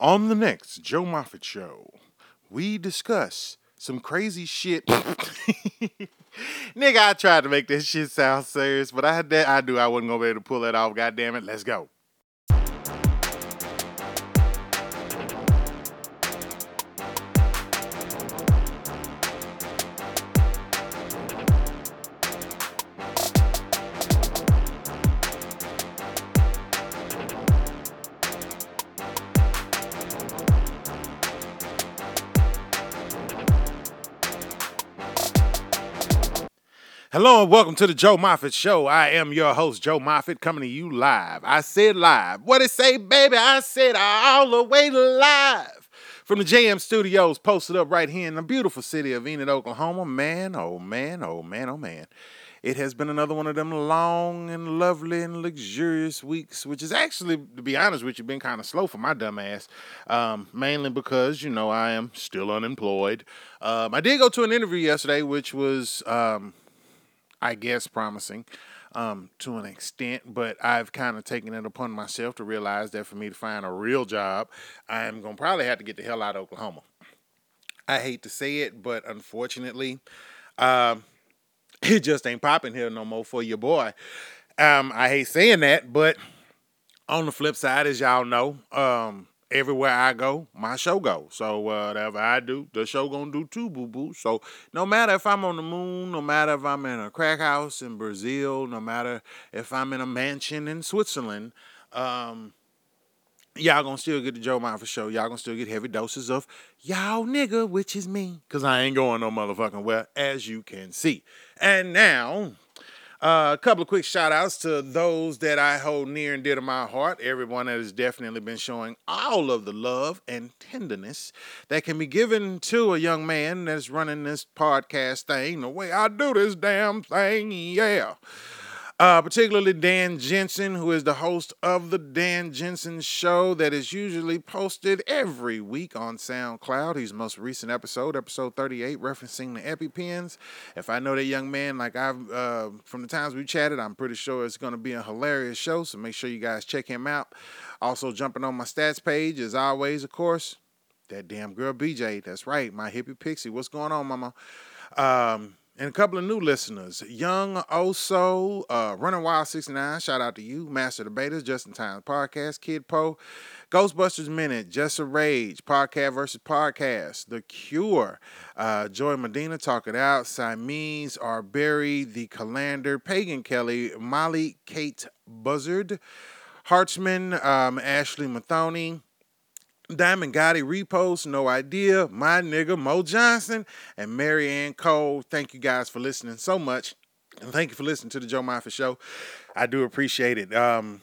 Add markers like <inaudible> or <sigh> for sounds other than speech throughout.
On the next Joe Moffett show, we discuss some crazy shit. <laughs> Nigga, I tried to make this shit sound serious, but I had that I knew I wasn't gonna be able to pull that off. God damn it, let's go. Hello and welcome to the Joe Moffett Show. I am your host, Joe Moffett, coming to you live. I said live. What it say, baby? I said all the way live from the JM Studios, posted up right here in the beautiful city of Enid, Oklahoma. Man, oh man, oh man, oh man. It has been another one of them long and lovely and luxurious weeks, which is actually, to be honest with you, been kind of slow for my dumb ass. Um, mainly because, you know, I am still unemployed. Um, I did go to an interview yesterday, which was um, I guess, promising um, to an extent, but I've kind of taken it upon myself to realize that for me to find a real job, I'm going to probably have to get the hell out of Oklahoma. I hate to say it, but unfortunately, um, <laughs> it just ain't popping here no more for your boy. Um, I hate saying that, but on the flip side, as y'all know, um, everywhere I go, my show go. So whatever I do, the show gonna do too, boo boo. So no matter if I'm on the moon, no matter if I'm in a crack house in Brazil, no matter if I'm in a mansion in Switzerland, um, y'all gonna still get the Joe Moffett show. Y'all gonna still get heavy doses of y'all nigga, which is me, cause I ain't going no motherfucking where, as you can see. And now uh, a couple of quick shout outs to those that I hold near and dear to my heart. Everyone that has definitely been showing all of the love and tenderness that can be given to a young man that's running this podcast thing the way I do this damn thing. Yeah. Uh, particularly Dan Jensen, who is the host of the Dan Jensen Show that is usually posted every week on SoundCloud. His most recent episode, episode 38, referencing the EpiPens. If I know that young man, like I've, uh, from the times we chatted, I'm pretty sure it's going to be a hilarious show. So make sure you guys check him out. Also, jumping on my stats page, as always, of course, that damn girl BJ. That's right, my hippie pixie. What's going on, mama? Um, and a couple of new listeners. Young Oso, uh, Running Wild 69, shout out to you. Master Debaters, Just in Time Podcast, Kid Poe, Ghostbusters Minute, Just a Rage, Podcast versus Podcast, The Cure, uh, Joy Medina, Talk It Out, Siamese, Arbery, The Calander, Pagan Kelly, Molly Kate Buzzard, Hartsman, um, Ashley Mathoni, Diamond Gotti repost, no idea. My nigga Mo Johnson and Marianne Cole. Thank you guys for listening so much. And thank you for listening to the Joe Moffett Show. I do appreciate it. Um,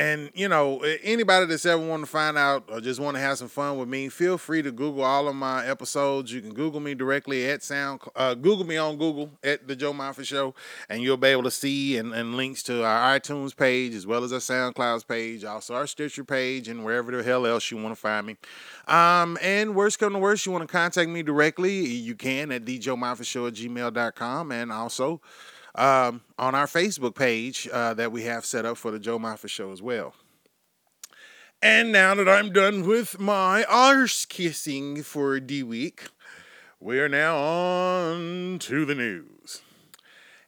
and you know, anybody that's ever want to find out or just want to have some fun with me, feel free to Google all of my episodes. You can Google me directly at Sound, uh, Google me on Google at the Joe Moffett Show, and you'll be able to see and, and links to our iTunes page as well as our SoundCloud page, also our Stitcher page, and wherever the hell else you want to find me. Um, and worst come to worst, you want to contact me directly, you can at djoemoffattshow at gmail.com, and also um, on our Facebook page uh, that we have set up for the Joe Moffett Show as well. And now that I'm done with my arse kissing for D week, we are now on to the news.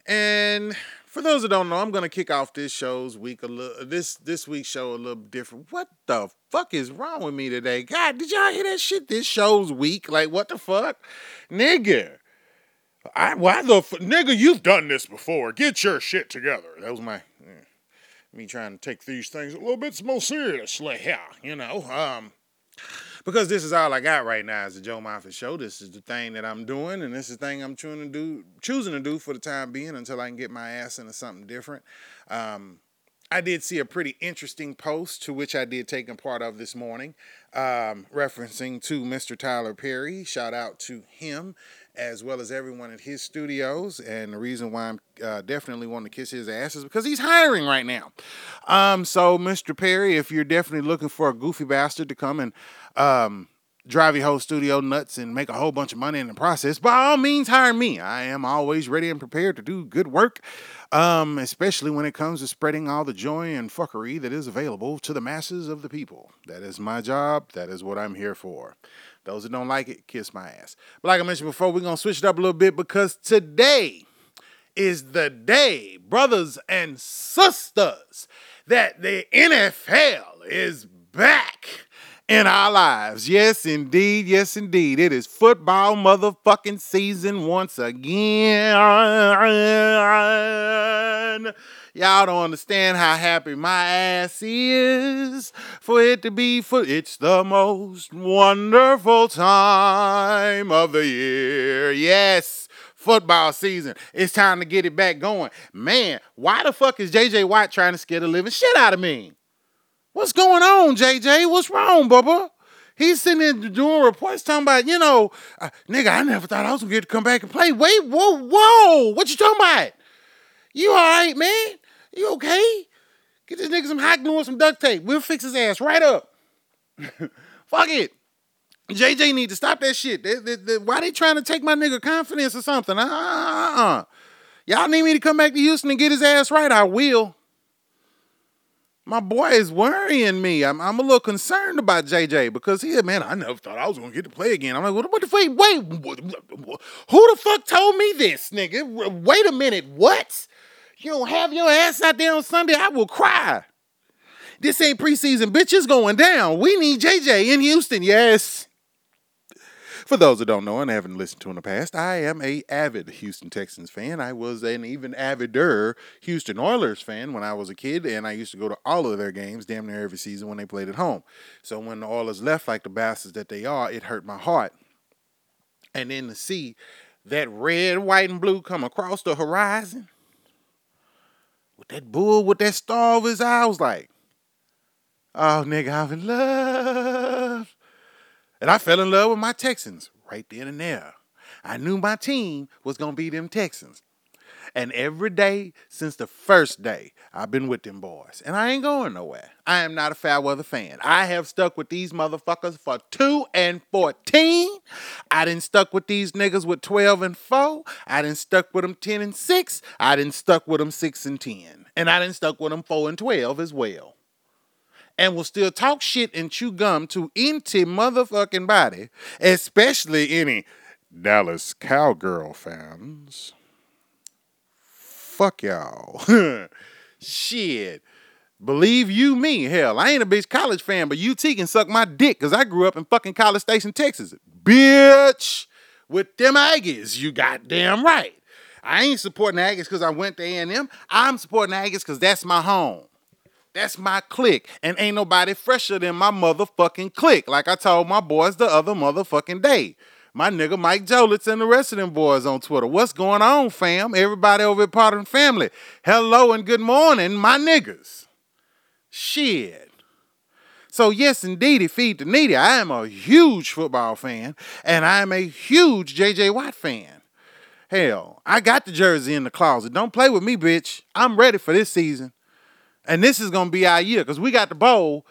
And for those that don't know, I'm gonna kick off this show's week a little this this week's show a little different. What the fuck is wrong with me today? God, did y'all hear that shit? This show's week. Like, what the fuck? Nigga. I why the f- nigga you've done this before. Get your shit together. That was my eh, me trying to take these things a little bit more seriously. Yeah, you know. Um because this is all I got right now is the Joe Moffett show. This is the thing that I'm doing, and this is the thing I'm choosing to do, choosing to do for the time being until I can get my ass into something different. Um, I did see a pretty interesting post to which I did take a part of this morning, um, referencing to Mr. Tyler Perry. Shout out to him as well as everyone at his studios. And the reason why I'm uh, definitely wanting to kiss his ass is because he's hiring right now. Um, so, Mr. Perry, if you're definitely looking for a goofy bastard to come and um, drive your whole studio nuts and make a whole bunch of money in the process, by all means, hire me. I am always ready and prepared to do good work, um, especially when it comes to spreading all the joy and fuckery that is available to the masses of the people. That is my job. That is what I'm here for. Those that don't like it, kiss my ass. But like I mentioned before, we're to switch it up a little bit because today is the day, brothers and sisters, that the NFL is back in our lives. Yes, indeed. Yes, indeed. It is football motherfucking season once again. Y'all don't understand how happy my ass is for it to be for it's the most wonderful time of the year. Yes football season. It's time to get it back going. Man, why the fuck is JJ Watt trying to scare the living shit out of me? What's going on, JJ? What's wrong, Bubba? He's sitting there doing reports talking about, you know, uh, nigga, I never thought I was gonna get to come back and play. Wait, whoa, whoa, what you talking about? You all right, man? You okay? Get this nigga some hot glue and some duct tape. We'll fix his ass right up. <laughs> Fuck it. JJ need to stop that shit. They, they, they, why they trying to take my nigga confidence or something? Uh-uh. Y'all need me to come back to Houston and get his ass right. I will. My boy is worrying me. I'm, I'm a little concerned about JJ because he, man, I never thought I was gonna get to play again. I'm like, what, what the fuck? Wait, what, who the fuck told me this, nigga? Wait a minute, what? You don't have your ass out there on Sunday? I will cry. This ain't preseason, bitch. It's going down. We need JJ in Houston. Yes. For those that don't know and haven't listened to in the past, I am a avid Houston Texans fan. I was an even avider Houston Oilers fan when I was a kid, and I used to go to all of their games damn near every season when they played at home. So when the Oilers left like the bastards that they are, it hurt my heart. And then to see that red, white, and blue come across the horizon with that bull with that star over his eye, I was like, oh, nigga, I'm in love. And I fell in love with my Texans right then and there. I knew my team was going to be them Texans. And every day since the first day, I've been with them boys. And I ain't going nowhere. I am not a fair weather fan. I have stuck with these motherfuckers for 2 and 14. I didn't stuck with these niggas with 12 and 4. I didn't stuck with them 10 and 6. I didn't stuck with them 6 and 10. And I didn't stuck with them 4 and 12 as well and will still talk shit and chew gum to empty motherfucking body, especially any Dallas Cowgirl fans. Fuck y'all. <laughs> shit. Believe you me, hell, I ain't a bitch college fan, but UT can suck my dick because I grew up in fucking College Station, Texas. Bitch! With them Aggies, you goddamn right. I ain't supporting Aggies because I went to A&M. I'm supporting Aggies because that's my home. That's my clique. And ain't nobody fresher than my motherfucking clique. Like I told my boys the other motherfucking day. My nigga Mike Jolitz and the rest of them boys on Twitter. What's going on, fam? Everybody over at Pardon Family. Hello and good morning, my niggas. Shit. So, yes, indeed, feed the needy. I am a huge football fan, and I am a huge JJ Watt fan. Hell, I got the jersey in the closet. Don't play with me, bitch. I'm ready for this season. And this is gonna be our year because we got the bowl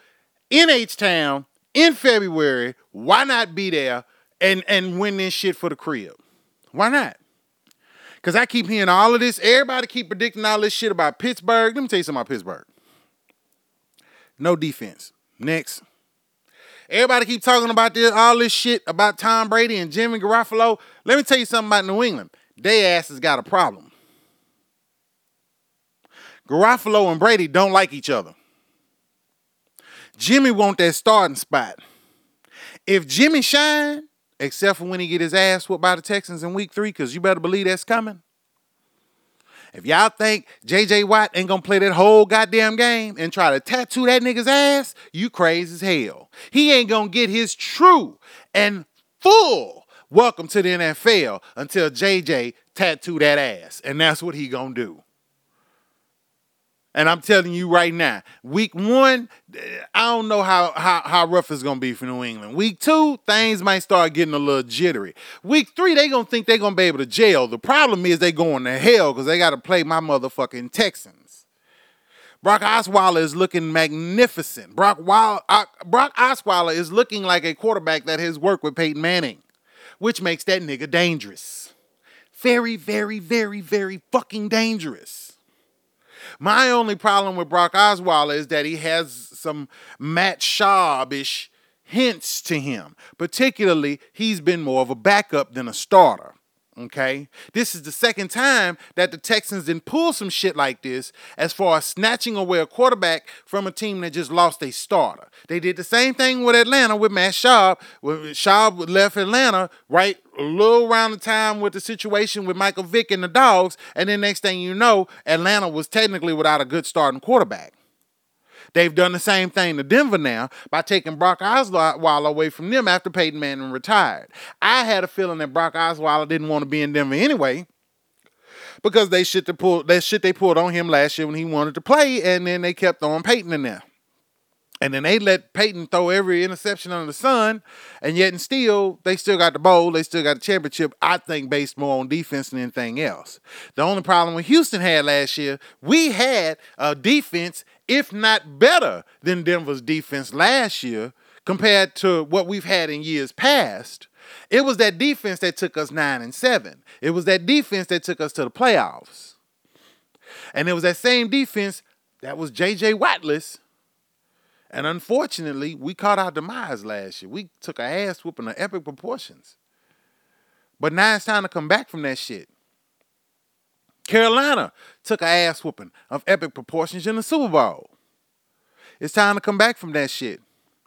in H Town in February. Why not be there and and win this shit for the crib? Why not? Cause I keep hearing all of this. Everybody keep predicting all this shit about Pittsburgh. Let me tell you something about Pittsburgh. No defense. Next. Everybody keep talking about this, all this shit about Tom Brady and Jimmy Garoppolo. Let me tell you something about New England. They asses got a problem. Garoppolo and Brady don't like each other. Jimmy want that starting spot. If Jimmy shine, except for when he get his ass whooped by the Texans in week three, because you better believe that's coming. If y'all think J.J. Watt ain't gonna play that whole goddamn game and try to tattoo that nigga's ass, you crazy as hell. He ain't gonna get his true and full welcome to the NFL until J.J. tattoo that ass. And that's what he gonna do. And I'm telling you right now, week one, I don't know how, how, how rough it's gonna be for New England. Week two, things might start getting a little jittery. Week three, they gonna think they gonna be able to jail. The problem is they going to hell because they gotta play my motherfucking Texans. Brock Osweiler is looking magnificent. Brock, Wild, uh, Brock Osweiler is looking like a quarterback that has worked with Peyton Manning, which makes that nigga dangerous. Very, very, very, very fucking dangerous. My only problem with Brock Osweiler is that he has some Matt Schaub-ish hints to him. Particularly, he's been more of a backup than a starter. Okay, this is the second time that the Texans didn't pull some shit like this as far as snatching away a quarterback from a team that just lost a starter. They did the same thing with Atlanta with Matt Schaub. When Schaub left Atlanta right a little around the time with the situation with Michael Vick and the Dogs, and then next thing you know, Atlanta was technically without a good starting quarterback. They've done the same thing to Denver now by taking Brock Osweiler away from them after Peyton Manning retired. I had a feeling that Brock Osweiler didn't want to be in Denver anyway because they shit they pulled that shit they pulled on him last year when he wanted to play, and then they kept throwing Peyton in there. And then they let Peyton throw every interception under the sun, and yet and still, they still got the bowl, they still got the championship, I think, based more on defense than anything else. The only problem with Houston had last year, we had a defense if not better than Denver's defense last year compared to what we've had in years past. It was that defense that took us nine and seven. It was that defense that took us to the playoffs. And it was that same defense that was JJ Wattless. And unfortunately, we caught our demise last year. We took a ass whooping of epic proportions. But now it's time to come back from that shit. Carolina took a ass whooping of epic proportions in the Super Bowl. It's time to come back from that shit.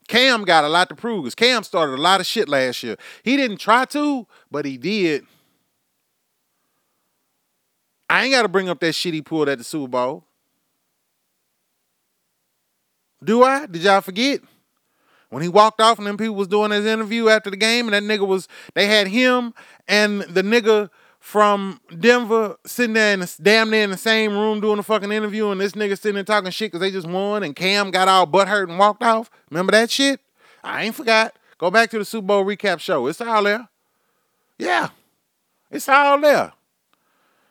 Cam got a lot to prove because Cam started a lot of shit last year. He didn't try to, but he did. I ain't got to bring up that shit he pulled at the Super Bowl. Do I? Did y'all forget? When he walked off and them people was doing his interview after the game and that nigga was, they had him and the nigga from Denver sitting there in the, damn near in the same room doing a fucking interview, and this nigga sitting there talking shit because they just won, and Cam got all butthurt and walked off. Remember that shit? I ain't forgot. Go back to the Super Bowl recap show. It's all there. Yeah, it's all there.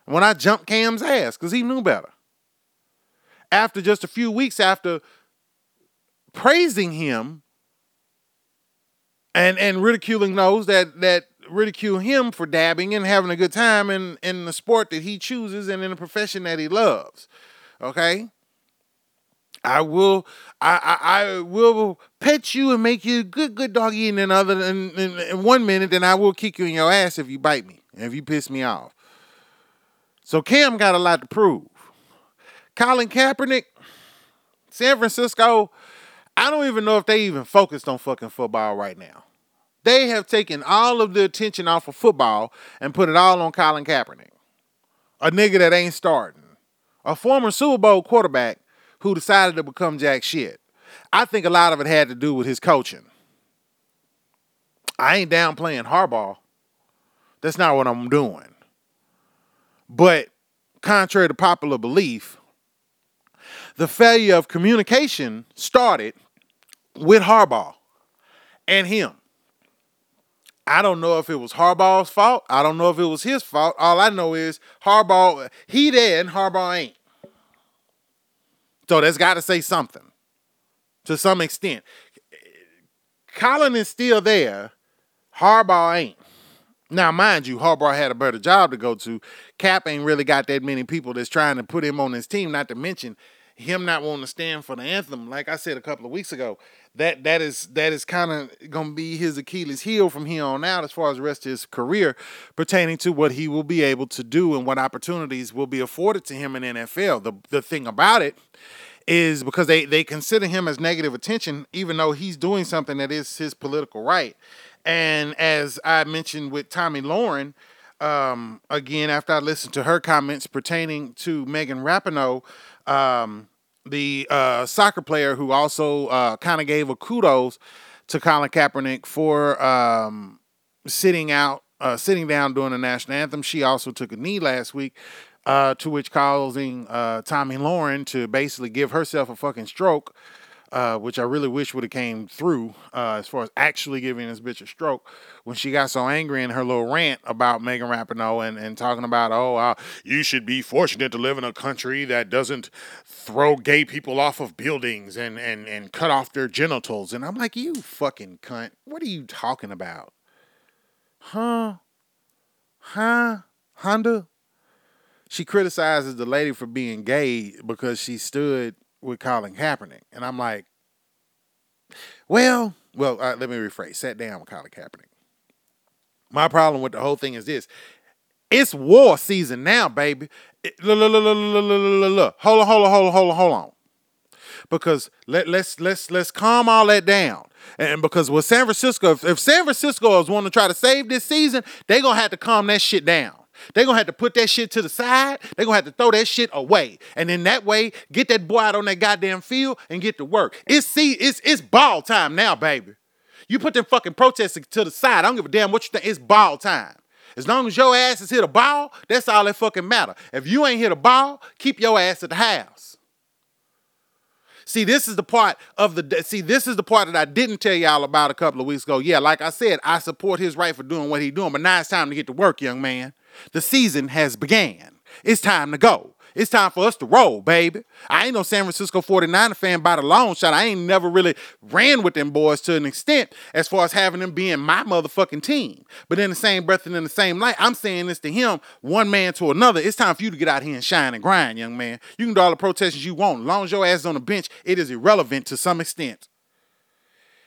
When I jumped Cam's ass because he knew better. After just a few weeks after praising him and and ridiculing those that that ridicule him for dabbing and having a good time in, in the sport that he chooses and in the profession that he loves. Okay? I will I, I, I will pet you and make you a good good doggy and then other in, in, in one minute then I will kick you in your ass if you bite me and if you piss me off. So Cam got a lot to prove. Colin Kaepernick, San Francisco, I don't even know if they even focused on fucking football right now. They have taken all of the attention off of football and put it all on Colin Kaepernick, a nigga that ain't starting, a former Super Bowl quarterback who decided to become jack shit. I think a lot of it had to do with his coaching. I ain't downplaying Harbaugh. That's not what I'm doing. But contrary to popular belief, the failure of communication started with Harbaugh and him. I don't know if it was Harbaugh's fault. I don't know if it was his fault. All I know is Harbaugh, he there and Harbaugh ain't. So that's got to say something to some extent. Colin is still there. Harbaugh ain't. Now, mind you, Harbaugh had a better job to go to. Cap ain't really got that many people that's trying to put him on his team, not to mention him not wanting to stand for the anthem. Like I said a couple of weeks ago, that that is that is kind of going to be his Achilles heel from here on out as far as the rest of his career pertaining to what he will be able to do and what opportunities will be afforded to him in NFL. The the thing about it is because they they consider him as negative attention even though he's doing something that is his political right. And as I mentioned with Tomi Lahren, um, again after I listened to her comments pertaining to Megan Rapinoe, um, the uh, soccer player who also uh, kind of gave a kudos to Colin Kaepernick for um, sitting out, uh, sitting down during the national anthem. She also took a knee last week, uh, to which causing uh, Tomi Lahren to basically give herself a fucking stroke. Uh, which I really wish would have came through uh, as far as actually giving this bitch a stroke when she got so angry in her little rant about Megan Rapinoe and, and talking about, oh, uh, you should be fortunate to live in a country that doesn't throw gay people off of buildings and, and, and cut off their genitals. And I'm like, you fucking cunt. What are you talking about? Huh? Huh? Honda? She criticizes the lady for being gay because she stood with Colin Kaepernick. And I'm like, well, well, uh, let me rephrase. Sat down with Colin Kaepernick. My problem with the whole thing is this. It's war season now, baby. Hold on, hold on, hold on, hold on, hold on. Because let, let's let's let's calm all that down. And because with San Francisco, if, if San Francisco is wanting to try to save this season, they're gonna have to calm that shit down. They're gonna have to put that shit to the side. They're gonna have to throw that shit away. And in that way, get that boy out on that goddamn field and get to work. It's see, it's it's ball time now, baby. You put them fucking protests to the side. I don't give a damn what you think. It's ball time. As long as your ass is hit a ball, that's all that fucking matter. If you ain't hit a ball, keep your ass at the house. See, this is the part of the see, this is the part that I didn't tell y'all about a couple of weeks ago. Yeah, like I said, I support his right for doing what he's doing, but now it's time to get to work, young man. The season has began. It's time to go. It's time for us to roll, baby. I ain't no San Francisco 49er fan by the long shot. I ain't never really ran with them boys to an extent as far as having them being my motherfucking team. But in the same breath and in the same light, I'm saying this to him, one man to another. It's time for you to get out here and shine and grind, young man. You can do all the protestations you want. As long as your ass is on the bench, it is irrelevant to some extent.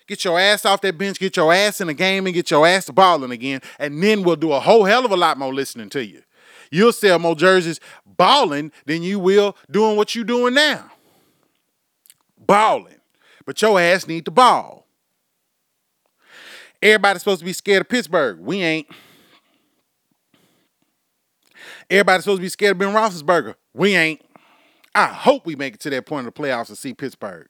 Get your ass off that bench, get your ass in the game, and get your ass balling again. And then we'll do a whole hell of a lot more listening to you. You'll sell more jerseys balling than you will doing what you're doing now. Balling. But your ass need to ball. Everybody's supposed to be scared of Pittsburgh. We ain't. Everybody's supposed to be scared of Ben Roethlisberger. We ain't. I hope we make it to that point of the playoffs to see Pittsburgh.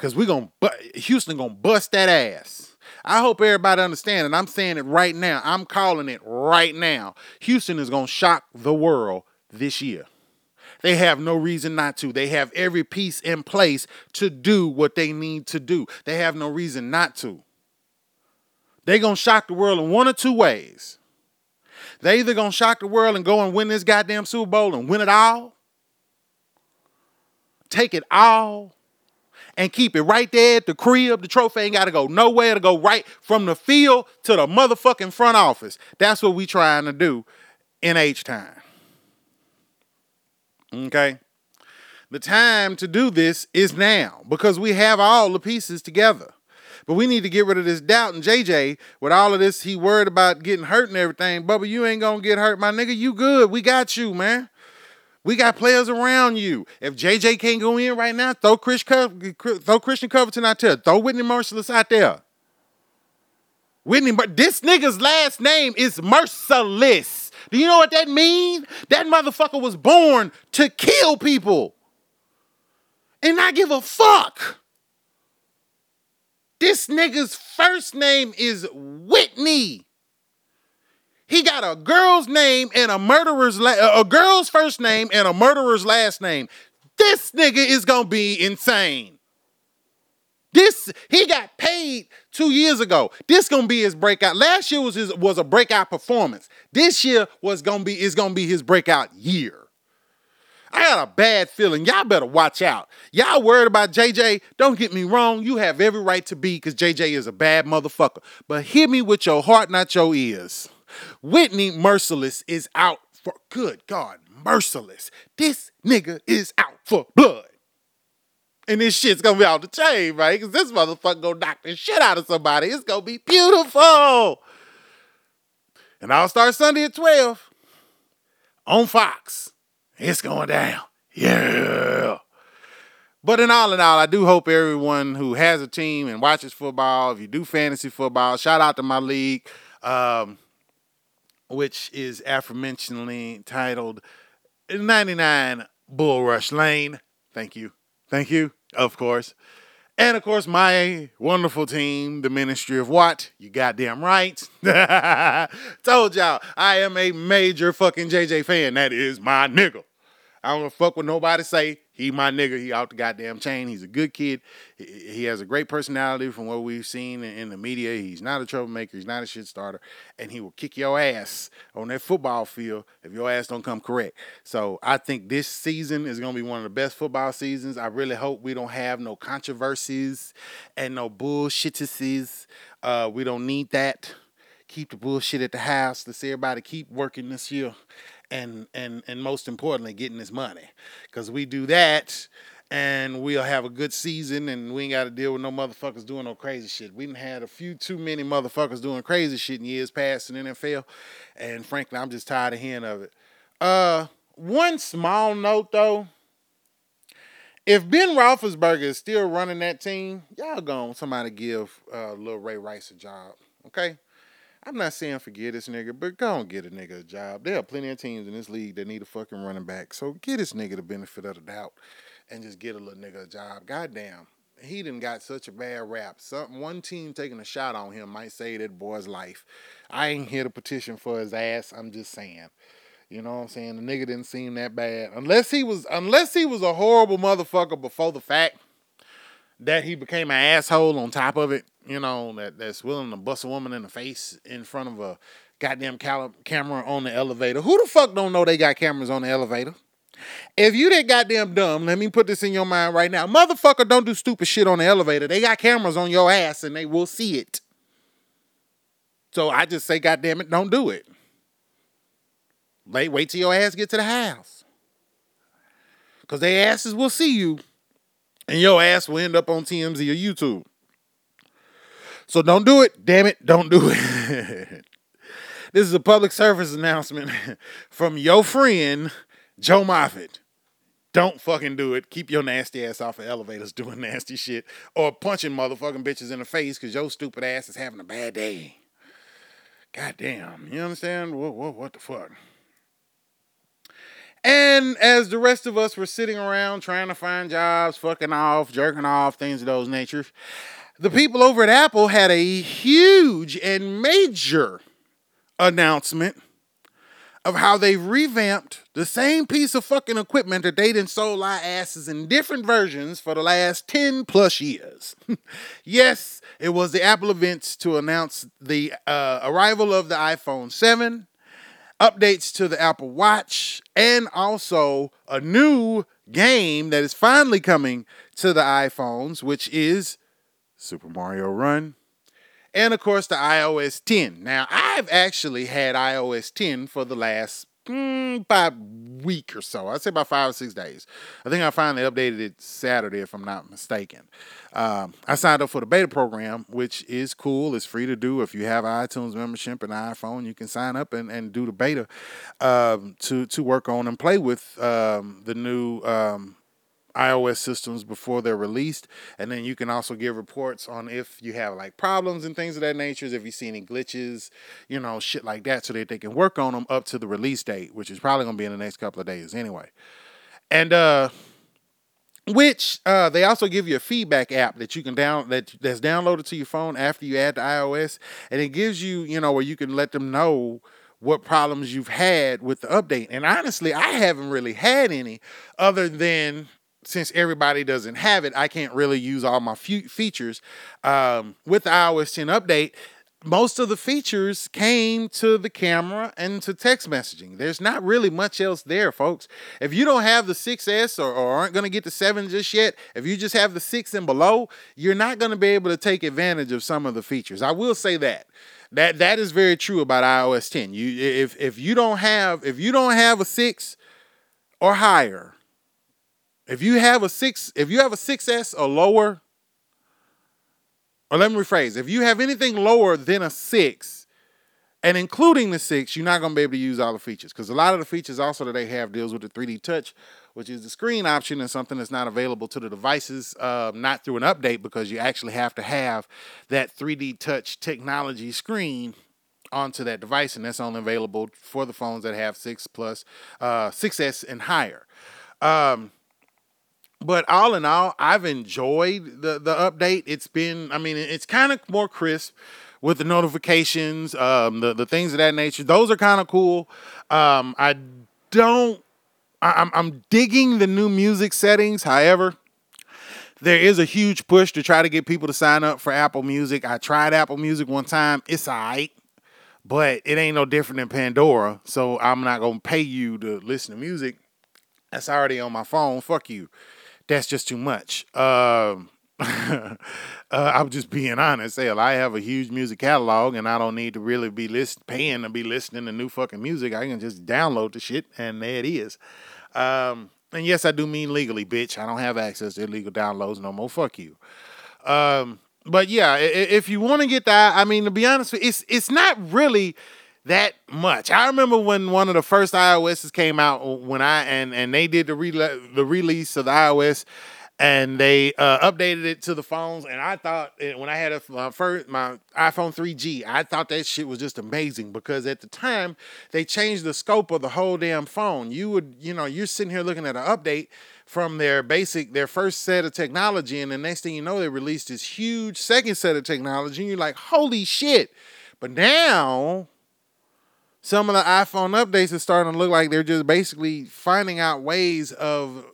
Cause we're gonna Houston gonna bust that ass. I hope everybody understands, and I'm saying it right now. I'm calling it right now. Houston is gonna shock the world this year. They have no reason not to. They have every piece in place to do what they need to do. They have no reason not to. They're gonna shock the world in one or two ways. They either gonna shock the world and go and win this goddamn Super Bowl and win it all, take it all, and keep it right there at the crib. The trophy ain't got to go nowhere to go right from the field to the motherfucking front office. That's what we trying to do in H Town. Okay? The time to do this is now because we have all the pieces together. But we need to get rid of this doubt. And JJ, with all of this, he worried about getting hurt and everything. Bubba, you ain't gonna get hurt, my nigga. You good. We got you, man. We got players around you. If JJ can't go in right now, throw Chris throw Christian Covington out there. Throw Whitney Mercilus out there. Whitney, this nigga's last name is Merciless. Do you know what that means? That motherfucker was born to kill people and not give a fuck. This nigga's first name is Whitney. He got a girl's name and a murderer's la- a girl's first name and a murderer's last name. This nigga is gonna be insane. This he got paid two years ago. This gonna be his breakout. Last year was his was a breakout performance. This year was gonna be is gonna be his breakout year. I got a bad feeling. Y'all better watch out. Y'all worried about JJ? Don't get me wrong. You have every right to be because JJ is a bad motherfucker. But hear me with your heart, not your ears. Whitney Mercilus is out for good God, merciless. This nigga is out for blood. And this shit's gonna be out the chain, right? Because this motherfucker gonna knock the shit out of somebody. It's gonna be beautiful. And I'll start Sunday at 12 on Fox. It's going down. Yeah. But in all in all, I do hope everyone who has a team and watches football, if you do fantasy football, shout out to my league. Um, which is aforementionedly titled 99 Bull Rush Lane. Thank you. Thank you, of course. And of course, my wonderful team, the Ministry of What? You goddamn right. <laughs> Told y'all, I am a major fucking JJ fan. That is my nigga. I don't fuck with nobody say He my nigga. He out the goddamn chain. He's a good kid. He, has a great personality from what we've seen in, in, the media. He's not a troublemaker. He's not a shit starter, and he will kick your ass on that football field if your ass don't come correct. So I think this season is gonna be one of the best football seasons. I really hope we don't have no controversies and no bullshittices. Uh, we don't need that. Keep the bullshit at the house. Let's everybody keep working this year and and and most importantly getting this money because we do that and we'll have a good season and we ain't got to deal with no motherfuckers doing no crazy shit. We've had a few too many motherfuckers doing crazy shit in years past in NFL, and frankly, I'm just tired of hearing of it. Uh, one small note though, if Ben Roethlisberger is still running that team, y'all gonna somebody give uh, little Ray Rice a job, okay? I'm not saying forget this nigga, but go and get a nigga a job. There are plenty of teams in this league that need a fucking running back. So get this nigga the benefit of the doubt and just get a little nigga a job. Goddamn. He didn't got such a bad rap. Some one team taking a shot on him might save that boy's life. I ain't here to petition for his ass. I'm just saying. You know what I'm saying? The nigga didn't seem that bad. Unless he was unless he was a horrible motherfucker before the fact that he became an asshole on top of it, you know, that, that's willing to bust a woman in the face in front of a goddamn cal- camera on the elevator. Who the fuck don't know they got cameras on the elevator? If you that goddamn dumb, let me put this in your mind right now. Motherfucker, don't do stupid shit on the elevator. They got cameras on your ass and they will see it. So I just say, goddamn it, don't do it. Wait, wait till your ass get to the house. Cause their asses will see you and your ass will end up on TMZ or YouTube. So don't do it. Damn it, don't do it. <laughs> this is a public service announcement <laughs> from your friend, Joe Moffett. Don't fucking do it. Keep your nasty ass off of elevators <laughs> doing nasty shit or punching motherfucking bitches in the face because your stupid ass is having a bad day. God damn. You understand? What, what, what the fuck? And as the rest of us were sitting around trying to find jobs, fucking off, jerking off, things of those natures, the people over at Apple had a huge and major announcement of how they've revamped the same piece of fucking equipment that they done sold our asses in different versions for the last 10 plus years. <laughs> yes, it was the Apple events to announce the uh, arrival of the iPhone 7, updates to the Apple Watch, and also a new game that is finally coming to the iPhones, which is Super Mario Run. And of course, the iOS 10. Now, I've actually had iOS 10 for the last mm, about week or so. I'd say about five or six days. I think I finally updated it Saturday, if I'm not mistaken. Um, I signed up for the beta program, which is cool. It's free to do. If you have iTunes membership and iPhone, you can sign up and, and do the beta um, to to work on and play with um, the new um, iOS systems before they're released. And then you can also give reports on if you have like problems and things of that nature, if you see any glitches, you know, shit like that, so that they can work on them up to the release date, which is probably gonna be in the next couple of days anyway. And uh which uh, they also give you a feedback app that you can down that that's downloaded to your phone after you add the iOS, and it gives you you know where you can let them know what problems you've had with the update. And honestly, I haven't really had any other than since everybody doesn't have it, I can't really use all my features. Um, with the iOS 10 update, most of the features came to the camera and to text messaging. There's not really much else there, folks. If you don't have the 6S or, or aren't going to get the 7 just yet, if you just have the 6 and below, you're not going to be able to take advantage of some of the features. I will say that. That that is very true about iOS 10. You if if you don't have if you don't have a 6 or higher, if you have a six, if you have a 6S or lower, or let me rephrase, if you have anything lower than a six, and including the six, you're not to be able to use all the features because a lot of the features also that they have deals with the 3D touch, which is the screen option and something that's not available to the devices, uh, not through an update because you actually have to have that 3D touch technology screen onto that device, and that's only available for the phones that have six plus, uh, 6S and higher. Um, but all in all, I've enjoyed the the update. It's been, I mean, it's kind of more crisp with the notifications, um, the the things of that nature. Those are kind of cool. Um, I don't I'm I'm digging the new music settings. However, there is a huge push to try to get people to sign up for Apple Music. I tried Apple Music one time. It's alright, but it ain't no different than Pandora. So I'm not gonna pay you to listen to music. That's already on my phone. Fuck you. That's just too much. Um, <laughs> uh, I'm just being honest. Hell, I have a huge music catalog, and I don't need to really be list paying to be listening to new fucking music. I can just download the shit, and there it is. Um, and yes, I do mean legally, bitch. I don't have access to illegal downloads no more. Fuck you. Um, but yeah, if you want to get that, I mean, to be honest, it's it's not really that much. I remember when one of the first iOSs came out when I and and they did the re- the release of the iOS and they uh, updated it to the phones. And I thought when I had a, my first my iPhone 3G, I thought that shit was just amazing because at the time they changed the scope of the whole damn phone. You would, you know, you're sitting here looking at an update from their basic, their first set of technology, and the next thing you know, they released this huge second set of technology, and you're like, holy shit! But now some of the iPhone updates are starting to look like they're just basically finding out ways of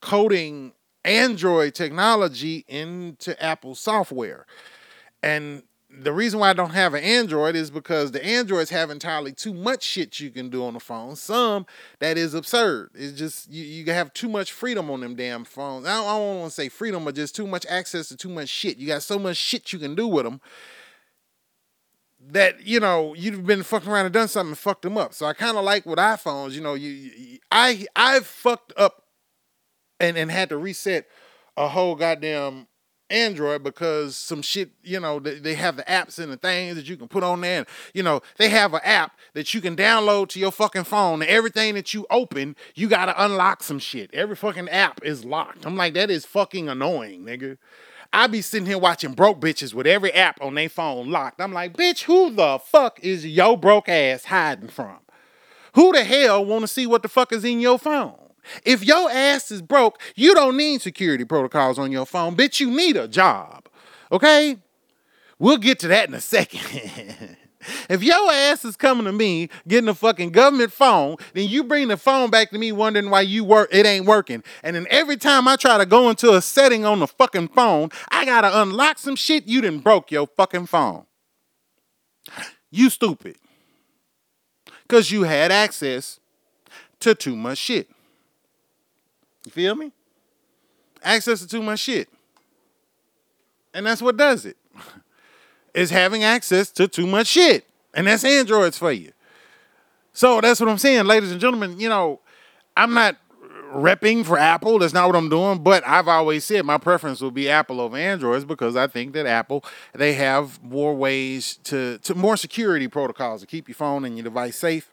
coding Android technology into Apple software. And the reason why I don't have an Android is because the Androids have entirely too much shit you can do on the phone. Some that is absurd. It's just you, you have too much freedom on them damn phones. I don't, I don't want to say freedom, but just too much access to too much shit. You got so much shit you can do with them that you know you've been fucking around and done something and fucked them up. So I kind of like with iPhones. You know, you, you I I've fucked up and and had to reset a whole goddamn Android because some shit, you know, they, have the apps and the things that you can put on there. And, you know, they have an app that you can download to your fucking phone. And everything that you open, you got to unlock some shit. Every fucking app is locked. I'm like, that is fucking annoying, nigga. I be sitting here watching broke bitches with every app on their phone locked. I'm like, bitch, who the fuck is yo broke ass hiding from? Who the hell want to see what the fuck is in your phone? If your ass is broke, you don't need security protocols on your phone. Bitch, you need a job. Okay? We'll get to that in a second. <laughs> <laughs> If your ass is coming to me getting a fucking government phone, then you bring the phone back to me wondering why you work it ain't working. And then every time I try to go into a setting on the fucking phone, I gotta unlock some shit. You didn't broke your fucking phone. You stupid. Cause you had access to too much shit. You feel me? Access to too much shit. And that's what does it is having access to too much shit. And that's Androids for you. So that's what I'm saying, ladies and gentlemen. You know, I'm not repping for Apple. That's not what I'm doing. But I've always said my preference will be Apple over Androids because I think that Apple they have more ways to to more security protocols to keep your phone and your device safe,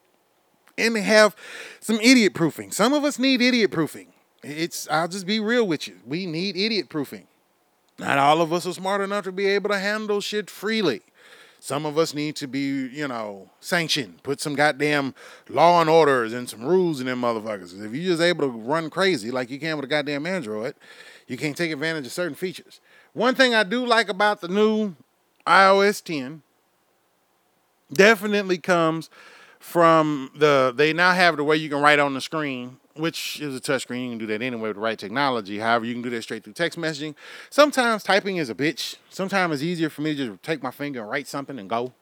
and they have some idiot proofing. Some of us need idiot proofing. It's I'll just be real with you. We need idiot proofing. Not all of us are smart enough to be able to handle shit freely. Some of us need to be, you know, sanctioned. Put some goddamn law and orders and some rules in them motherfuckers. If you're just able to run crazy like you can with a goddamn Android, you can't take advantage of certain features. One thing I do like about the new iOS 10 definitely comes from the they now have the way you can write on the screen which is a touchscreen. You can do that anyway with the right technology. However, you can do that straight through text messaging. Sometimes typing is a bitch. Sometimes it's easier for me to just take my finger and write something and go.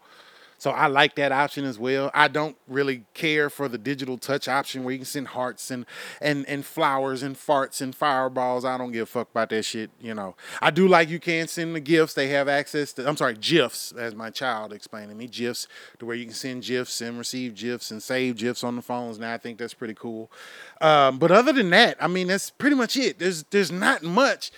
So I like that option as well. I don't really care for the digital touch option where you can send hearts and and and flowers and farts and fireballs. I don't give a fuck about that shit. You know, I do like you can send the gifts. They have access to. I'm sorry, gifs, as my child explained to me, gifs to where you can send gifs and receive gifs and save gifs on the phones. Now I think that's pretty cool. Um, but other than that, I mean, that's pretty much it. There's there's not much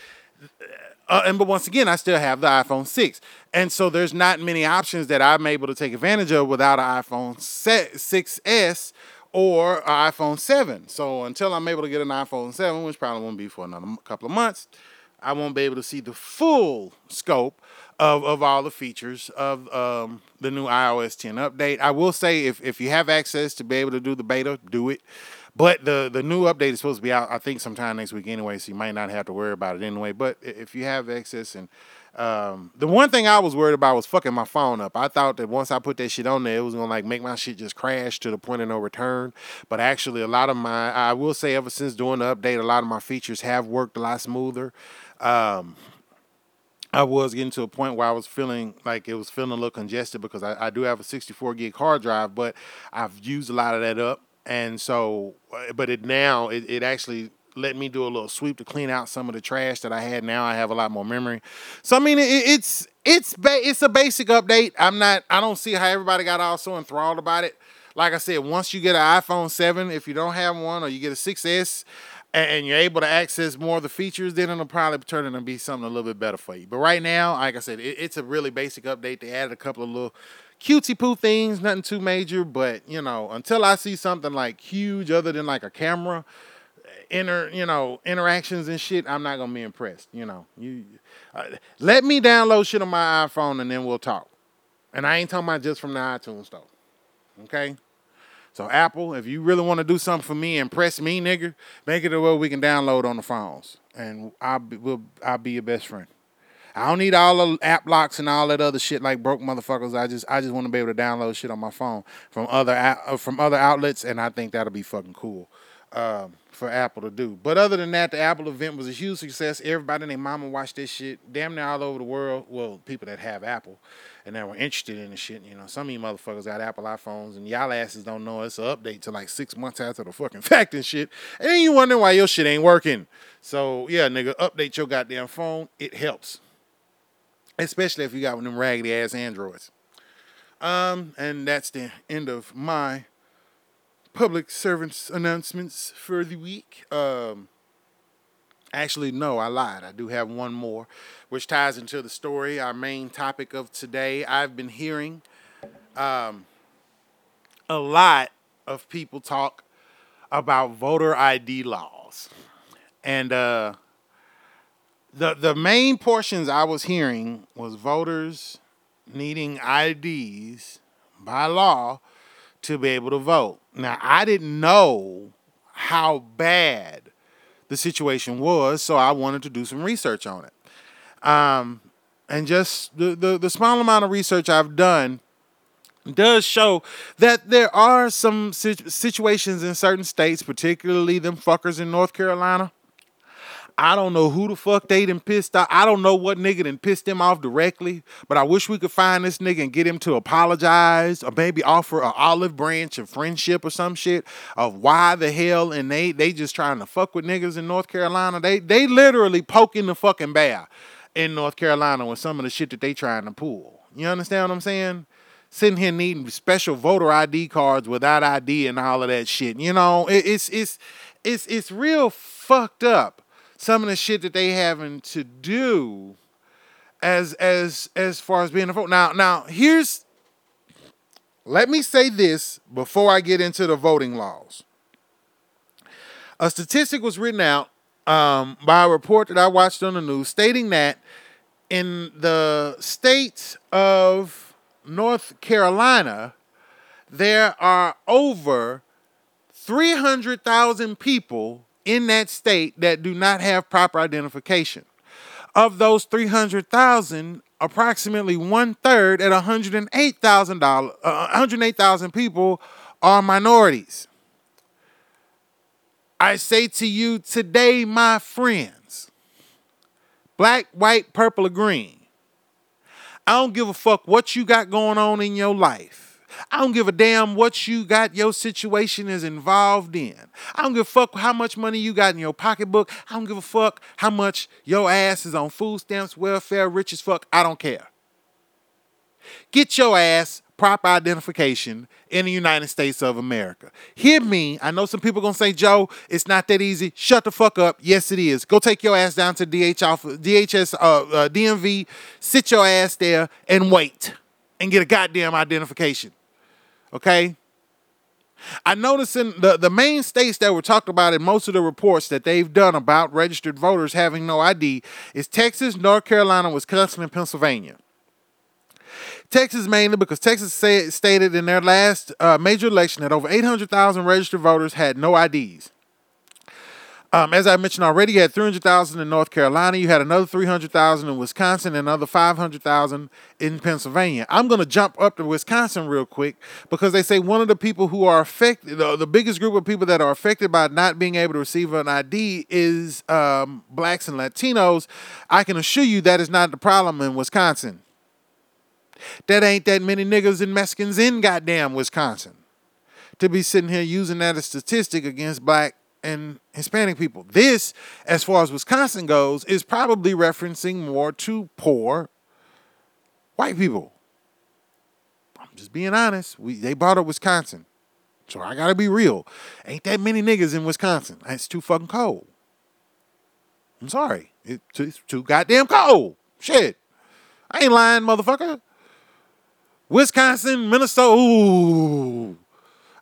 uh, and but once again, I still have the iPhone 6. And so there's not many options that I'm able to take advantage of without an iPhone 6S or an iPhone 7. So until I'm able to get an iPhone 7, which probably won't be for another couple of months, I won't be able to see the full scope of, of all the features of um, the new iOS 10 update. I will say if, if you have access to be able to do the beta, do it. But the the new update is supposed to be out, I think, sometime next week anyway. So you might not have to worry about it anyway. But if you have access and um, the one thing I was worried about was fucking my phone up. I thought that once I put that shit on there, it was gonna like make my shit just crash to the point of no return. But actually, a lot of my, I will say, ever since doing the update, a lot of my features have worked a lot smoother. Um, I was getting to a point where I was feeling like it was feeling a little congested because I, I do have a 64 gig hard drive, but I've used a lot of that up. And so, uh, but it now, it, it actually let me do a little sweep to clean out some of the trash that I had. Now I have a lot more memory. So I mean, it, it's it's ba- it's a basic update. I'm not. I don't see how everybody got all so enthralled about it. Like I said, once you get an iPhone 7, if you don't have one, or you get a 6S, and you're able to access more of the features, then it'll probably turn into be something a little bit better for you. But right now, like I said, it, it's a really basic update. They added a couple of little cutesy poo things, nothing too major. But you know, until I see something like huge, other than like a camera, inter you know interactions and shit, I'm not gonna be impressed. You know, you uh, let me download shit on my iPhone and then we'll talk. And I ain't talking about just from the iTunes store. Okay. So Apple, if you really want to do something for me, impress me, nigga, make it a way we can download on the phones, and I'll be, I'll be your best friend. I don't need all the app locks and all that other shit like broke motherfuckers. I just I just want to be able to download shit on my phone from other uh, from other outlets, and I think that'll be fucking cool um, for Apple to do. But other than that, the Apple event was a huge success. Everybody and their mama watched this shit. Damn near all over the world. Well, people that have Apple and that were interested in the shit. You know, some of you motherfuckers got Apple iPhones and y'all asses don't know it's an update to like six months after the fucking <laughs> fact and shit. And you wondering why your shit ain't working. So yeah, nigga, update your goddamn phone. It helps. Especially if you got one of them raggedy ass Androids. Um, and that's the end of my public servants announcements for the week. Um, actually, no, I lied. I do have one more, which ties into the story, our main topic of today. I've been hearing um, a lot of people talk about voter ID laws, and uh, the the main portions I was hearing was voters needing IDs by law to be able to vote. Now, I didn't know how bad the situation was, so I wanted to do some research on it. Um, and just the, the, the small amount of research I've done does show that there are some situations in certain states, particularly them fuckers in North Carolina, I don't know who the fuck they done pissed off. I don't know what nigga done pissed them off directly, but I wish we could find this nigga and get him to apologize or maybe offer an olive branch of friendship or some shit of why the hell and they they just trying to fuck with niggas in North Carolina. They they literally poking the fucking bear in North Carolina with some of the shit that they trying to pull. You understand what I'm saying? Sitting here needing special voter ID cards without ID and all of that shit. You know, it, it's it's it's it's real fucked up some of the shit that they having to do as as as far as being a vote. Now now here's let me say this before I get into the voting laws. A statistic was written out um, by a report that I watched on the news stating that in the state of North Carolina, there are over 300,000 people in that state that do not have proper identification. Of those 300,000, approximately one third at $108,000, uh, 108,000 people are minorities. I say to you today, my friends, black, white, purple, or green, I don't give a fuck what you got going on in your life. I don't give a damn what you got your situation is involved in. I don't give a fuck how much money you got in your pocketbook. I don't give a fuck how much your ass is on food stamps, welfare, rich as fuck. I don't care. Get your ass proper identification in the United States of America. Hear me. I know some people gonna say, Joe, it's not that easy. Shut the fuck up. Yes, it is. Go take your ass down to DH office, DHS, uh, uh, DMV. Sit your ass there and wait and get a goddamn identification. Okay? I noticed in the, the main states that were talked about in most of the reports that they've done about registered voters having no ID is Texas, North Carolina, Wisconsin, and Pennsylvania. Texas mainly because Texas say, stated in their last uh, major election that over 800,000 registered voters had no IDs. Um, as I mentioned already, you had 300,000 in North Carolina. You had another 300,000 in Wisconsin another 500,000 in Pennsylvania. I'm going to jump up to Wisconsin real quick because they say one of the people who are affected, the, the biggest group of people that are affected by not being able to receive an ID is um, blacks and Latinos. I can assure you that is not the problem in Wisconsin. That ain't that many niggas and Mexicans in goddamn Wisconsin to be sitting here using that as statistic against black and Hispanic people. This, as far as Wisconsin goes, is probably referencing more to poor white people. I'm just being honest. We they brought up Wisconsin. So I gotta be real. Ain't that many niggas in Wisconsin. It's too fucking cold. I'm sorry. It's too goddamn cold. Shit. I ain't lying, motherfucker. Wisconsin, Minnesota. Ooh.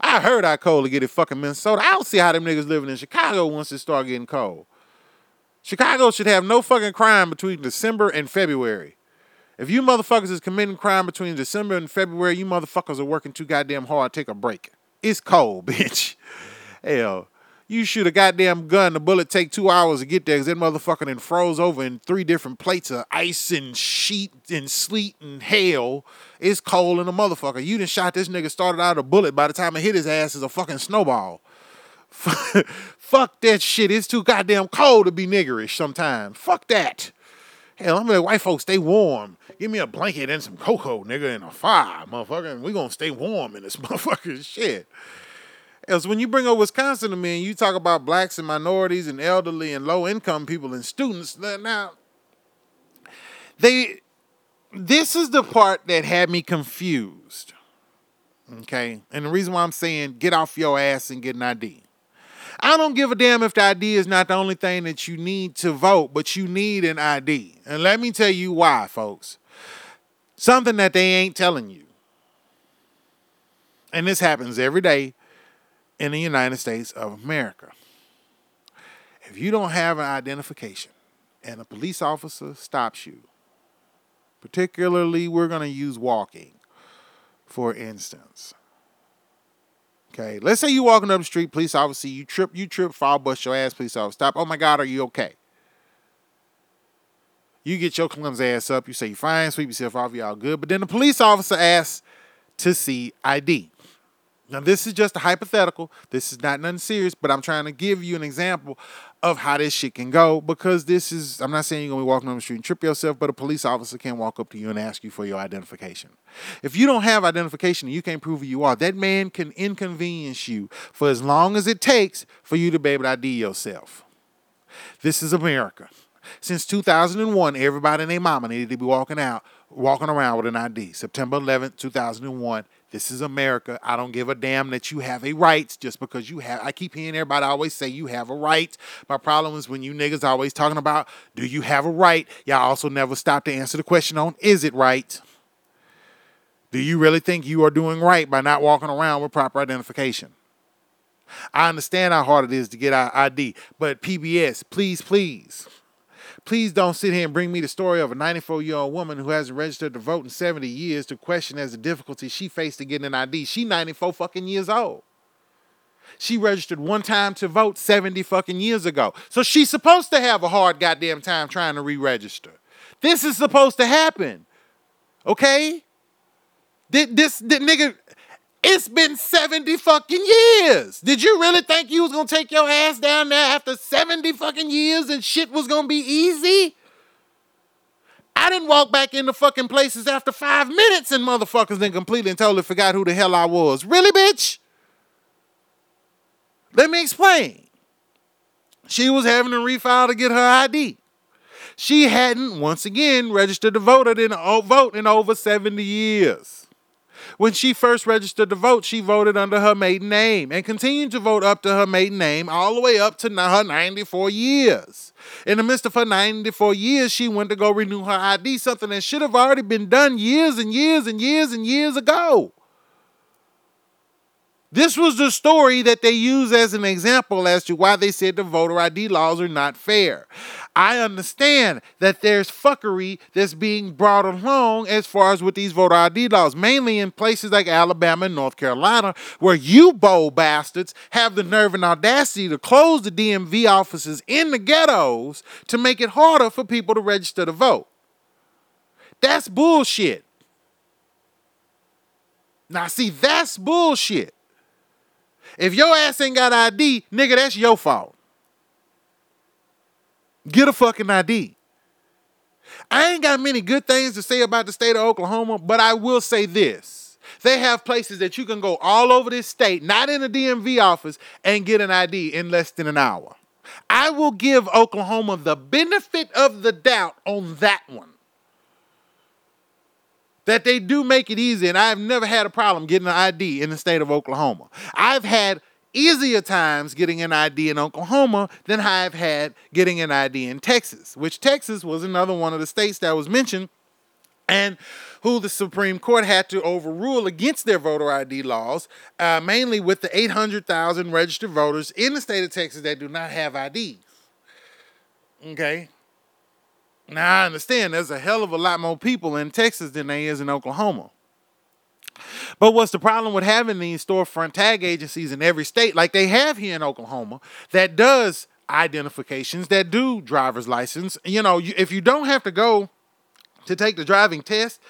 I heard how cold to get it fucking Minnesota. I don't see how them niggas living in Chicago once it start getting cold. Chicago should have no fucking crime between December and February. If you motherfuckers is committing crime between December and February, you motherfuckers are working too goddamn hard. Take a break. It's cold, <laughs> bitch. Hell, you shoot a goddamn gun, the bullet take two hours to get there because that motherfucker then froze over in three different plates of ice and sheet and sleet and hail. It's cold in a motherfucker. You done shot this nigga, started out a bullet. By the time it hit his ass, is a fucking snowball. <laughs> Fuck that shit. It's too goddamn cold to be niggerish sometimes. Fuck that. Hell, I'm like, white folks, stay warm. Give me a blanket and some cocoa, nigga, and a fire, motherfucker, and we gonna stay warm in this <laughs> motherfucking shit. Else, when you bring up Wisconsin to me and you talk about blacks and minorities and elderly and low income people and students, now they this is the part that had me confused. Okay. And the reason why I'm saying get off your ass and get an ID. I don't give a damn if the ID is not the only thing that you need to vote, but you need an ID. And let me tell you why, folks. Something that they ain't telling you. And this happens every day in the United States of America. If you don't have an identification and a police officer stops you, particularly we're going to use walking for instance. Okay, let's say you're walking up the street, police officer, you trip, you trip, fall, bust your ass, police officer, stop. Oh my God, are you okay? You get your clumsy ass up, you say you're fine, sweep yourself off, you all good. But then the police officer asks to see ID. Now, this is just a hypothetical. This is not nothing serious, but I'm trying to give you an example of how this shit can go because this is, I'm not saying you're going to be walking on the street and trip yourself, but a police officer can walk up to you and ask you for your identification. If you don't have identification and you can't prove who you are, that man can inconvenience you for as long as it takes for you to be able to ID yourself. This is America. Since 2001, everybody and their mama needed to be walking out, walking around with an ID. September 11th, 2001, this is America. I don't give a damn that you have a right just because you have. I keep hearing everybody always say you have a right. My problem is when you niggas always talking about do you have a right? Y'all also never stop to answer the question on is it right? Do you really think you are doing right by not walking around with proper identification? I understand how hard it is to get our ID, but PBS, please, please Please don't sit here and bring me the story of a 94 year old woman who hasn't registered to vote in 70 years to question as the difficulty she faced to getting an ID. She 94 fucking years old. She registered one time to vote 70 fucking years ago. So she's supposed to have a hard goddamn time trying to re register. This is supposed to happen. Okay? This, this, this nigga, it's been 70 fucking years. Did you really think you was gonna take your ass down there after 70 fucking years and shit was gonna be easy? I didn't walk back into fucking places after five minutes and motherfuckers then completely and totally forgot who the hell I was. Really, bitch? Let me explain. She was having to refile to get her ID. She hadn't, once again, registered to vote in, uh, vote in over 70 years. When she first registered to vote, she voted under her maiden name and continued to vote up to her maiden name all the way up to her 94 years. In the midst of her 94 years, she went to go renew her ID, something that should have already been done years and years and years and years ago. This was the story that they use as an example as to why they said the voter ID laws are not fair. I understand that there's fuckery that's being brought along as far as with these voter ID laws, mainly in places like Alabama and North Carolina, where you bold bastards have the nerve and audacity to close the DMV offices in the ghettos to make it harder for people to register to vote. That's bullshit. Now, see, that's bullshit. If your ass ain't got ID, nigga, that's your fault. Get a fucking ID. I ain't got many good things to say about the state of Oklahoma, but I will say this. They have places that you can go all over this state, not in a DMV office, and get an ID in less than an hour. I will give Oklahoma the benefit of the doubt on that one. That they do make it easy, and I've never had a problem getting an ID in the state of Oklahoma. I've had easier times getting an ID in Oklahoma than I've had getting an ID in Texas, which Texas was another one of the states that was mentioned and who the Supreme Court had to overrule against their voter ID laws, uh, mainly with the 800,000 registered voters in the state of Texas that do not have IDs. Okay. Now, I understand there's a hell of a lot more people in Texas than there is in Oklahoma. But what's the problem with having these storefront tag agencies in every state, like they have here in Oklahoma, that does identifications, that do driver's license? You know, if you don't have to go to take the driving test,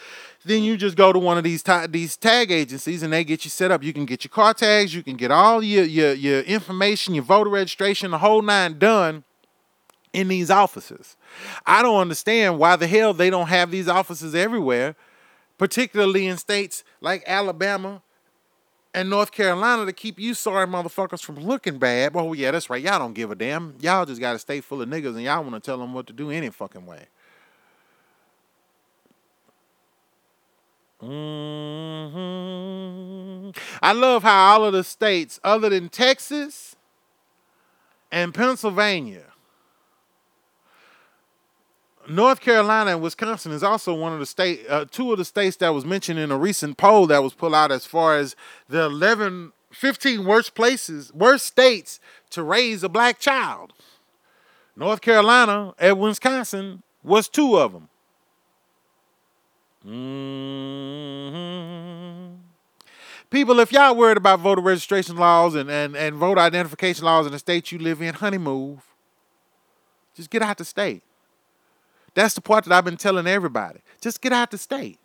then you just go to one of these ta- these tag agencies and they get you set up. You can get your car tags, you can get all your your your information, your voter registration, the whole nine done in these offices. I don't understand why the hell they don't have these offices everywhere particularly in states like Alabama and North Carolina to keep you sorry motherfuckers from looking bad. Oh, yeah, that's right. Y'all don't give a damn. Y'all just got to stay full of niggas and y'all want to tell them what to do any fucking way. Mm-hmm. I love how all of the states, other than Texas and Pennsylvania, North Carolina and Wisconsin is also one of the state, uh, two of the states that was mentioned in a recent poll that was pulled out as far as the 11, 15 worst places, worst states to raise a black child. North Carolina and Wisconsin was two of them. Mm-hmm. People, if y'all worried about voter registration laws and, and, and voter identification laws in the state you live in, honey, move. Just get out the state. That's the part that I've been telling everybody. Just get out the state.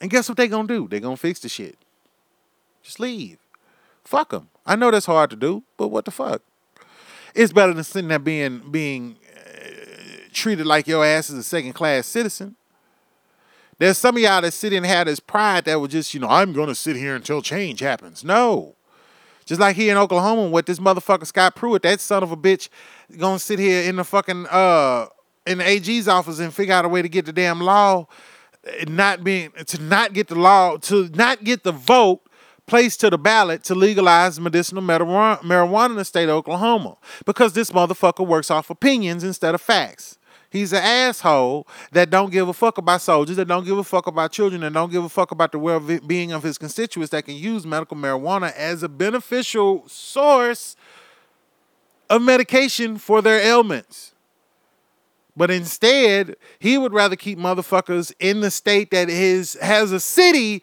And guess what they're gonna do? They're gonna fix the shit. Just leave. Fuck them. I know that's hard to do, but what the fuck? It's better than sitting there being being uh, treated like your ass is a second class citizen. There's some of y'all that sit and have this pride that was just, you know, I'm gonna sit here until change happens. No. Just like here in Oklahoma with this motherfucker Scott Pruitt, that son of a bitch gonna sit here in the fucking uh in the AG's office and figure out a way to get the damn law eh, not being to not get the law to not get the vote placed to the ballot to legalize medicinal marijuana in the state of Oklahoma because this motherfucker works off opinions instead of facts. He's an asshole that don't give a fuck about soldiers, that don't give a fuck about children, that don't give a fuck about the well-being of his constituents that can use medical marijuana as a beneficial source of medication for their ailments. But instead, he would rather keep motherfuckers in the state that is has a city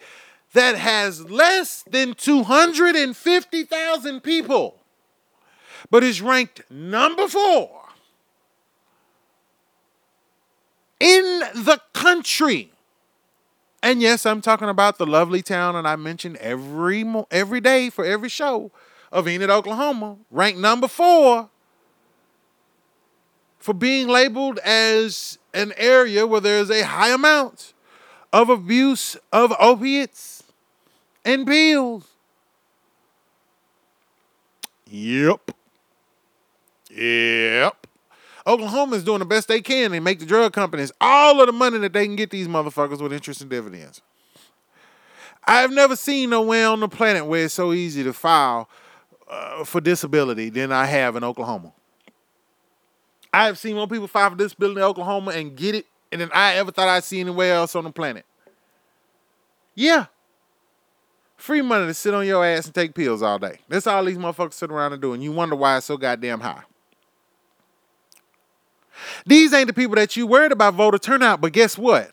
that has less than 250,000 people, but is ranked number four in the country. And yes, I'm talking about the lovely town that I mention every every day for every show of Enid, Oklahoma, ranked number four for being labeled as an area where there's a high amount of abuse of opiates and pills. Yep. Yep. Oklahoma is doing the best they can and make the drug companies all of the money that they can get these motherfuckers with interest and dividends. I've never seen nowhere on the planet where it's so easy to file uh, for disability than I have in Oklahoma. I have seen more people file for disability in Oklahoma and get it than I ever thought I'd see anywhere else on the planet. Yeah. Free money to sit on your ass and take pills all day. That's all these motherfuckers sit around and do, and you wonder why it's so goddamn high. These ain't the people that you worried about voter turnout, but guess what?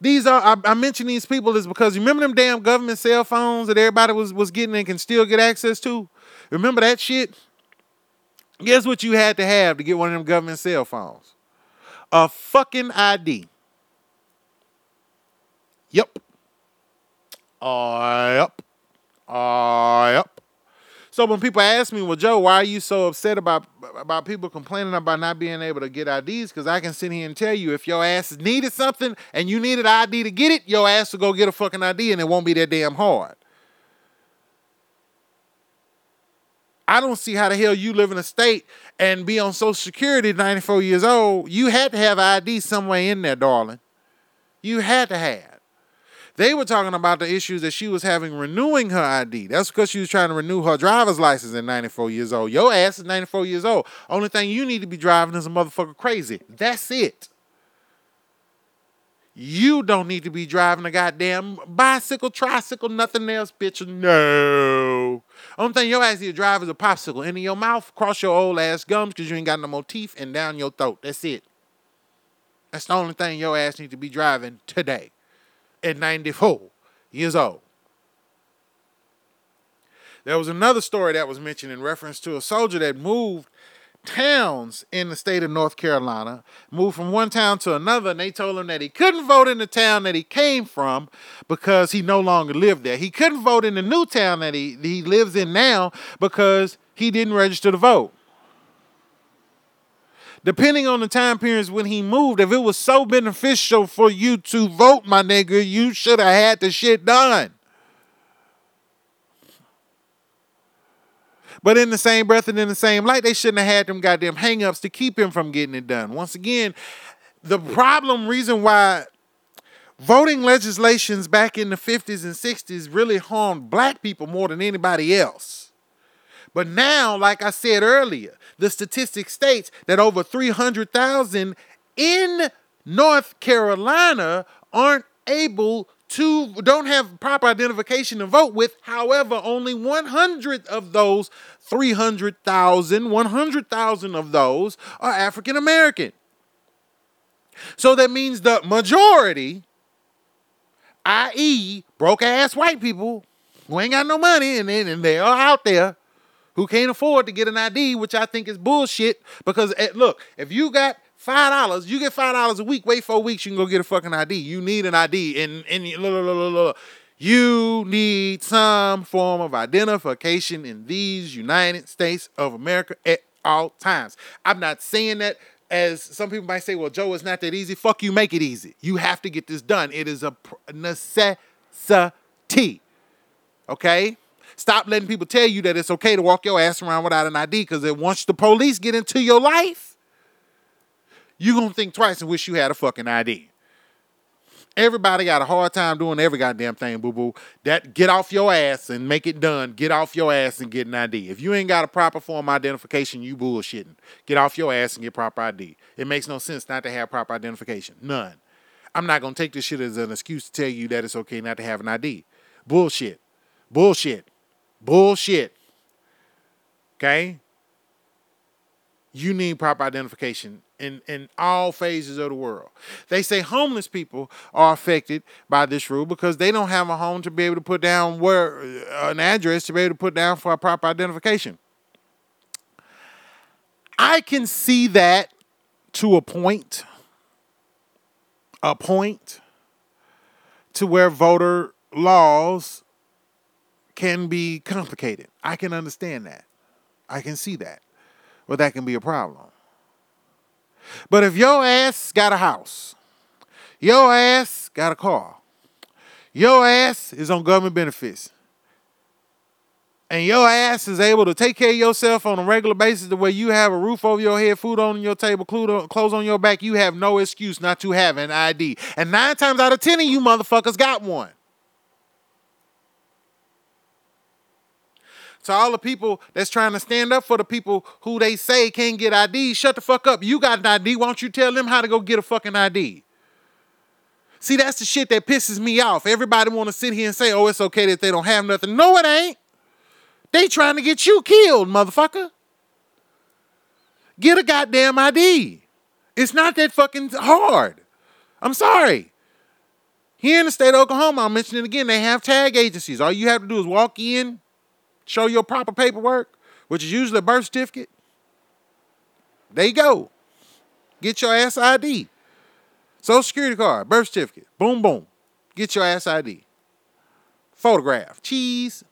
These are I, I mention these people is because you remember them damn government cell phones that everybody was was getting and can still get access to. Remember that shit? Guess what you had to have to get one of them government cell phones? A fucking ID. Yep. Uh, yep. Uh, yep. So when people ask me, well, Joe, why are you so upset about about people complaining about not being able to get IDs? Because I can sit here and tell you, if your ass needed something and you needed ID to get it, your ass will go get a fucking ID and it won't be that damn hard. I don't see how the hell you live in a state and be on Social Security 94 years old. You had to have ID somewhere in there, darling. You had to have. They were talking about the issues that she was having renewing her ID. That's because she was trying to renew her driver's license at 94 years old. Your ass is 94 years old. Only thing you need to be driving is a motherfucker crazy. That's it. You don't need to be driving a goddamn bicycle, tricycle, nothing else, bitch. No. Only thing your ass need to drive is a popsicle into your mouth, cross your old ass gums because you ain't got no more teeth, and down your throat. That's it. That's the only thing your ass need to be driving today at 94 years old. There was another story that was mentioned in reference to a soldier that moved towns in the state of North Carolina, moved from one town to another, and they told him that he couldn't vote in the town that he came from because he no longer lived there. He couldn't vote in the new town that he, he lives in now because he didn't register to vote. Depending on the time periods when he moved, if it was so beneficial for you to vote, my nigga, you should have had the shit done. But in the same breath and in the same light, they shouldn't have had them goddamn hangups to keep him from getting it done. Once again, the problem, reason why voting legislations back in the 50s and 60s really harmed black people more than anybody else. But now, like I said earlier, the statistic states that over 300,000 in North Carolina aren't able to don't have proper identification to vote with. However, only 100 of those 300,000, 100,000 of those are African American. So that means the majority, i.e., broke ass white people who ain't got no money and, and they are out there who can't afford to get an ID, which I think is bullshit. Because eh, look, if you got Five dollars, you get five dollars a week. Wait four weeks, you can go get a fucking ID. You need an ID, and and look, look, look, you need some form of identification in these United States of America at all times. I'm not saying that as some people might say, well, Joe, it's not that easy. Fuck you, make it easy. You have to get this done. It is a necessity. Okay? Stop letting people tell you that it's okay to walk your ass around without an ID because once the police get into your life, you're gonna think twice and wish you had a fucking ID. Everybody got a hard time doing every goddamn thing, boo boo. That get off your ass and make it done. Get off your ass and get an ID. If you ain't got a proper form identification, you bullshitting. Get off your ass and get proper ID. It makes no sense not to have proper identification. None. I'm not gonna take this shit as an excuse to tell you that it's okay not to have an ID. Bullshit. Bullshit. Bullshit. Okay? You need proper identification in, in all phases of the world. They say homeless people are affected by this rule because they don't have a home to be able to put down where uh, an address to be able to put down for a proper identification. I can see that to a point, a point to where voter laws can be complicated. I can understand that. I can see that. But that can be a problem. But if your ass got a house, your ass got a car, your ass is on government benefits, and your ass is able to take care of yourself on a regular basis the way you have a roof over your head, food on your table, clothes on your back, you have no excuse not to have an ID. And nine times out of ten of you motherfuckers got one. To all the people that's trying to stand up for the people who they say can't get ID, shut the fuck up. You got an ID. Why don't you tell them how to go get a fucking ID? See, that's the shit that pisses me off. Everybody want to sit here and say, "Oh, it's okay that they don't have nothing." No, it ain't. They trying to get you killed, motherfucker. Get a goddamn ID. It's not that fucking hard. I'm sorry. Here in the state of Oklahoma, I'll mention it again, they have tag agencies. All you have to do is walk in, show your proper paperwork, which is usually a birth certificate. There you go. Get your ass ID. Social security card, birth certificate. Boom, boom. Get your ass ID. Photograph. Cheese.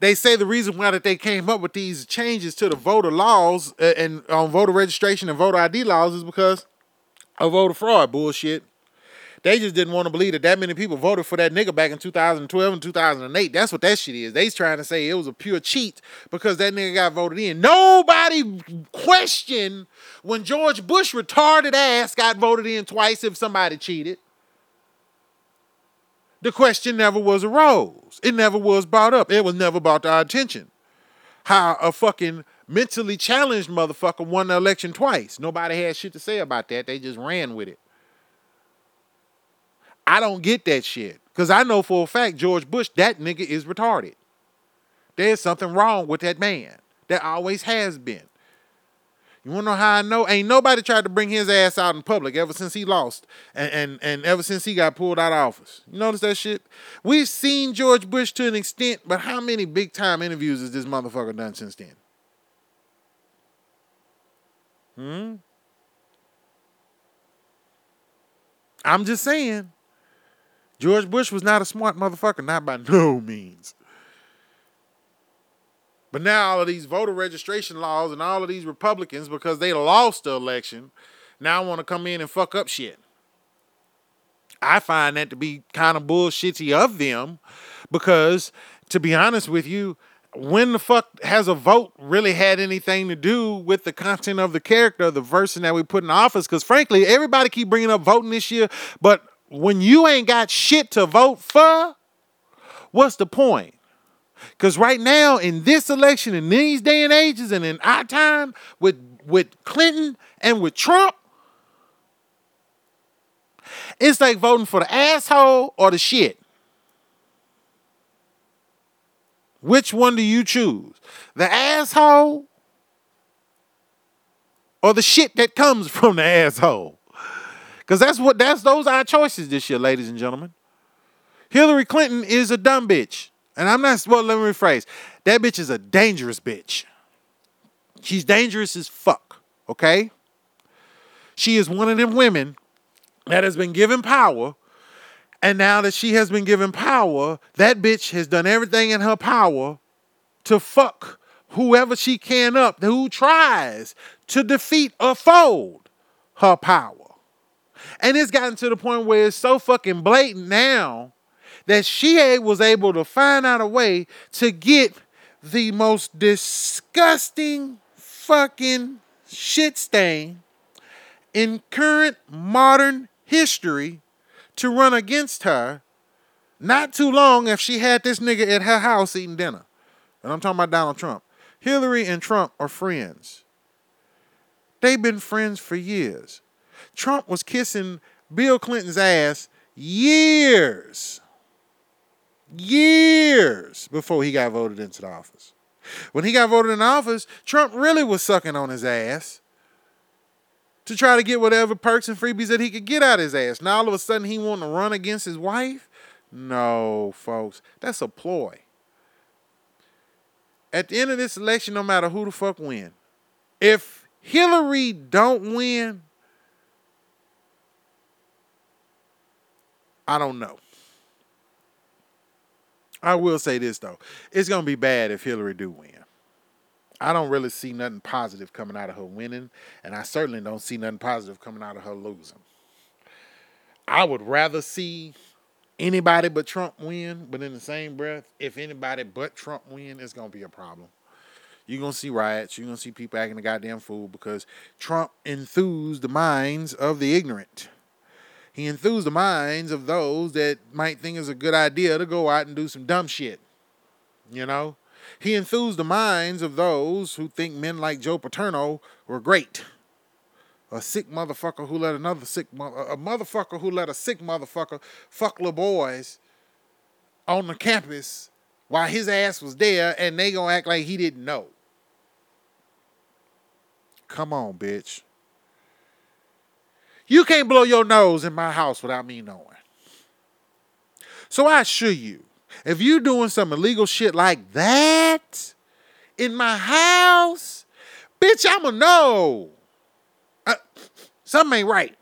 They say the reason why that they came up with these changes to the voter laws uh, and on voter registration and voter ID laws is because of voter fraud bullshit. They just didn't want to believe that that many people voted for that nigga back in 2012 and 2008. That's what that shit is. They's trying to say it was a pure cheat because that nigga got voted in. Nobody questioned when George Bush retarded ass got voted in twice if somebody cheated. The question never was arose. It never was brought up. It was never brought to our attention. How a fucking mentally challenged motherfucker won the election twice. Nobody had shit to say about that. They just ran with it. I don't get that shit. Because I know for a fact George Bush, that nigga is retarded. There's something wrong with that man. There always has been. You wanna know how I know? Ain't nobody tried to bring his ass out in public ever since he lost and, and, and ever since he got pulled out of office. You notice that shit? We've seen George Bush to an extent, but how many big time interviews has this motherfucker done since then? Hmm? I'm just saying. George Bush was not a smart motherfucker, not by no means. But now all of these voter registration laws and all of these Republicans, because they lost the election, now want to come in and fuck up shit. I find that to be kind of bullshitty of them because, to be honest with you, when the fuck has a vote really had anything to do with the content of the character of the person that we put in office? Because frankly, everybody keep bringing up voting this year, but when you ain't got shit to vote for, what's the point? Because right now, in this election, in these day and ages, and in our time with, with Clinton and with Trump, it's like voting for the asshole or the shit. Which one do you choose? The asshole or the shit that comes <laughs> from the asshole? Because that's what that's those are our choices this year, ladies and gentlemen. Hillary Clinton is a dumb bitch. And I'm not well, let me rephrase. That bitch is a dangerous bitch. She's dangerous as fuck. Okay? She is one of them women that has been given power. And now that she has been given power, that bitch has done everything in her power to fuck whoever she can up, who tries to defeat or fold her power. And it's gotten to the point where it's so fucking blatant now that she was able to find out a way to get the most disgusting fucking shit stain in current modern history to run against her not too long if she had this nigga at her house eating dinner. And I'm talking about Donald Trump. Hillary and Trump are friends. They've been friends for years. Trump was kissing Bill Clinton's ass years, years before he got voted into the office. When he got voted in office, Trump really was sucking on his ass to try to get whatever perks and freebies that he could get out of his ass. Now all of a sudden he want to run against his wife? No, folks, that's a ploy. At the end of this election, no matter who the fuck win, if Hillary don't win, I don't know. I will say this though. It's gonna be bad if Hillary do win. I don't really see nothing positive coming out of her winning, and I certainly don't see nothing positive coming out of her losing. I would rather see anybody but Trump win, but in the same breath, if anybody but Trump win, it's gonna be a problem. You're gonna see riots, you're gonna see people acting a goddamn fool because Trump enthused the minds of the ignorant. He enthused the minds of those that might think it's a good idea to go out and do some dumb shit. You know? He enthused the minds of those who think men like Joe Paterno were great. A sick motherfucker who let another sick a motherfucker who let a sick motherfucker fuck little boys on the campus while his ass was there and they gonna act like he didn't know. Come on, bitch. You can't blow your nose in my house without me knowing. So I assure you, if you're doing some illegal shit like that in my house, bitch, I'ma know. Uh, something ain't right.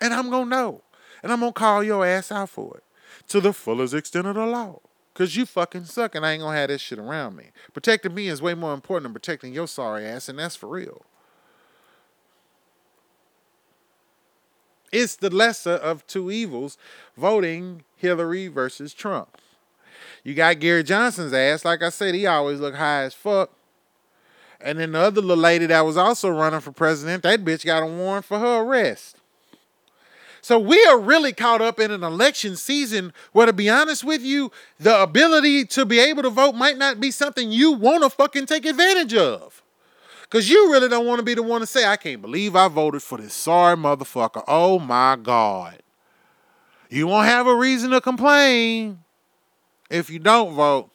And I'm gonna know. And I'm gonna call your ass out for it to the fullest extent of the law. Cause you fucking suck and I ain't gonna have this shit around me. Protecting me is way more important than protecting your sorry ass, and that's for real. It's the lesser of two evils, voting Hillary versus Trump. You got Gary Johnson's ass. Like I said, he always look high as fuck. And then the other little lady that was also running for president, that bitch got a warrant for her arrest. So we are really caught up in an election season where, to be honest with you, the ability to be able to vote might not be something you want to fucking take advantage of. Because you really don't want to be the one to say, I can't believe I voted for this sorry motherfucker. Oh my God. You won't have a reason to complain if you don't vote.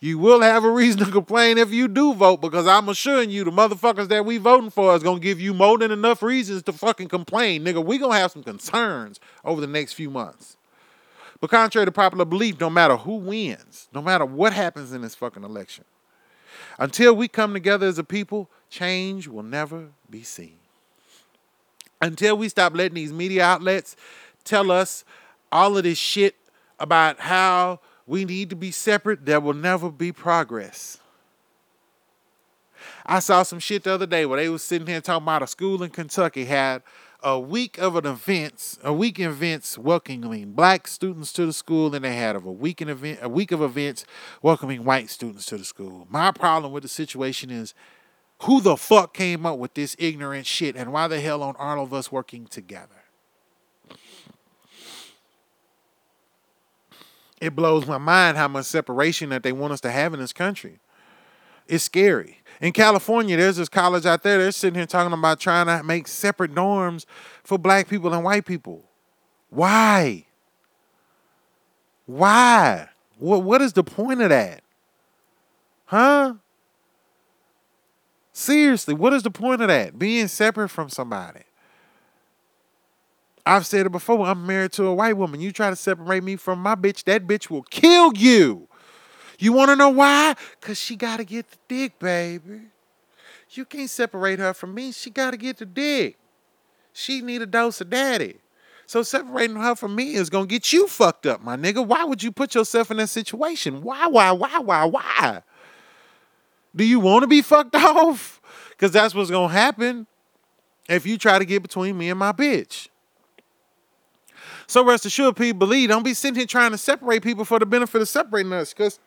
You will have a reason to complain if you do vote because I'm assuring you the motherfuckers that we voting for is going to give you more than enough reasons to fucking complain. Nigga, we going to have some concerns over the next few months. But contrary to popular belief, no matter who wins, no matter what happens in this fucking election, until we come together as a people, change will never be seen. Until we stop letting these media outlets tell us all of this shit about how we need to be separate, there will never be progress. I saw some shit the other day where they was sitting here talking about a school in Kentucky had a week of an events, a week events welcoming black students to the school, and they had of a week in event, a week of events welcoming white students to the school. My problem with the situation is who the fuck came up with this ignorant shit, and why the hell aren't all of us working together? It blows my mind how much separation that they want us to have in this country. It's scary. In California, there's this college out there, they're sitting here talking about trying to make separate dorms for black people and white people. Why? Why? What, what is the point of that? Huh? Seriously, what is the point of that? Being separate from somebody. I've said it before. I'm married to a white woman. You try to separate me from my bitch, that bitch will kill you. You want to know why? Because she got to get the dick, baby. You can't separate her from me. She got to get the dick. She need a dose of daddy. So separating her from me is going to get you fucked up, my nigga. Why would you put yourself in that situation? Why, why, why, why, why? Do you want to be fucked <laughs> off? Because that's what's going to happen if you try to get between me and my bitch. So rest assured, people believe. Don't be sitting here trying to separate people for the benefit of separating us, because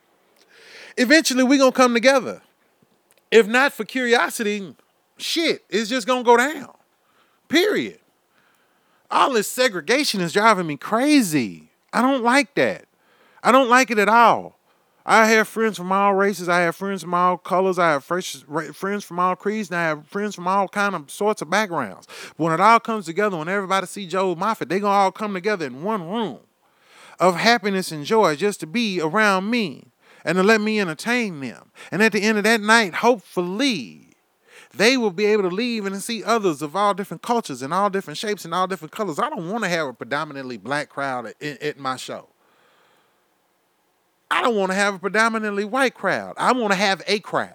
eventually we're gonna come together. If not for curiosity, shit, it's just gonna go down. Period. All this segregation is driving me crazy. I don't like that. I don't like it at all. I have friends from all races. I have friends from all colors. I have friends from all creeds, and I have friends from all kind of sorts of backgrounds. When it all comes together, when everybody see Joe Moffett, they gonna all come together in one room of happiness and joy just to be around me and to let me entertain them. And at the end of that night, hopefully, they will be able to leave and see others of all different cultures and all different shapes and all different colors. I don't want to have a predominantly black crowd at, at my show. I don't want to have a predominantly white crowd. I want to have a crowd.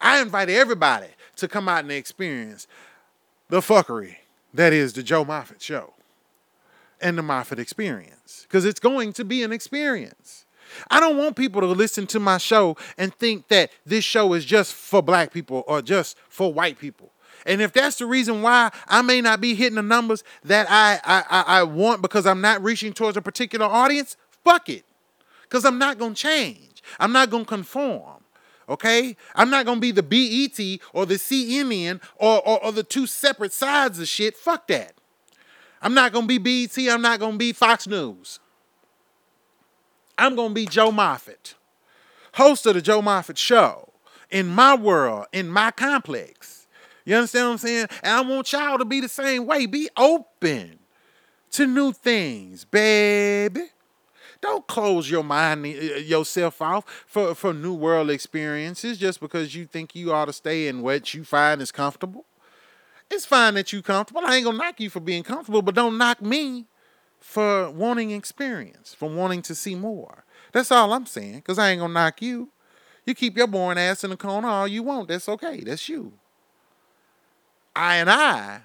I invite everybody to come out and experience the fuckery that is the Joe Moffett show and the Moffett experience because it's going to be an experience. I don't want people to listen to my show and think that this show is just for black people or just for white people. And if that's the reason why I may not be hitting the numbers that I, I, I want because I'm not reaching towards a particular audience, fuck it because I'm not going to change. I'm not going to conform. Okay? I'm not going to be the BET or the CNN or, or, or the two separate sides of shit. Fuck that. I'm not going to be BET. I'm not going to be Fox News. I'm going to be Joe Moffett, host of the Joe Moffett Show in my world, in my complex. You understand what I'm saying? And I want y'all to be the same way. Be open to new things, baby. Don't close your mind uh, yourself off for, for new world experiences just because you think you ought to stay in what you find is comfortable. It's fine that you comfortable. I ain't gonna knock you for being comfortable, but don't knock me for wanting experience, for wanting to see more. That's all I'm saying, because I ain't gonna knock you. You keep your boring ass in the corner all you want. That's okay. That's you. I and I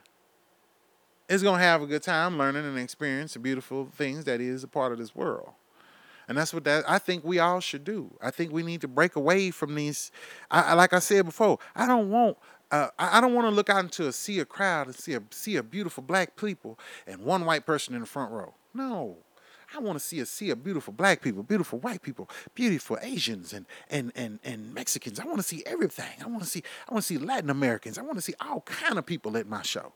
is gonna have a good time learning and experiencing the beautiful things that is a part of this world. And that's what that I think we all should do. I think we need to break away from these. I, like I said before, I don't want uh, I, don't want to look out into a sea of crowd and see a see a beautiful black people and one white person in the front row. No, I want to see a sea of beautiful black people, beautiful white people, beautiful Asians and and and and Mexicans. I want to see everything. I want to see I want to see Latin Americans. I want to see all kind of people at my show.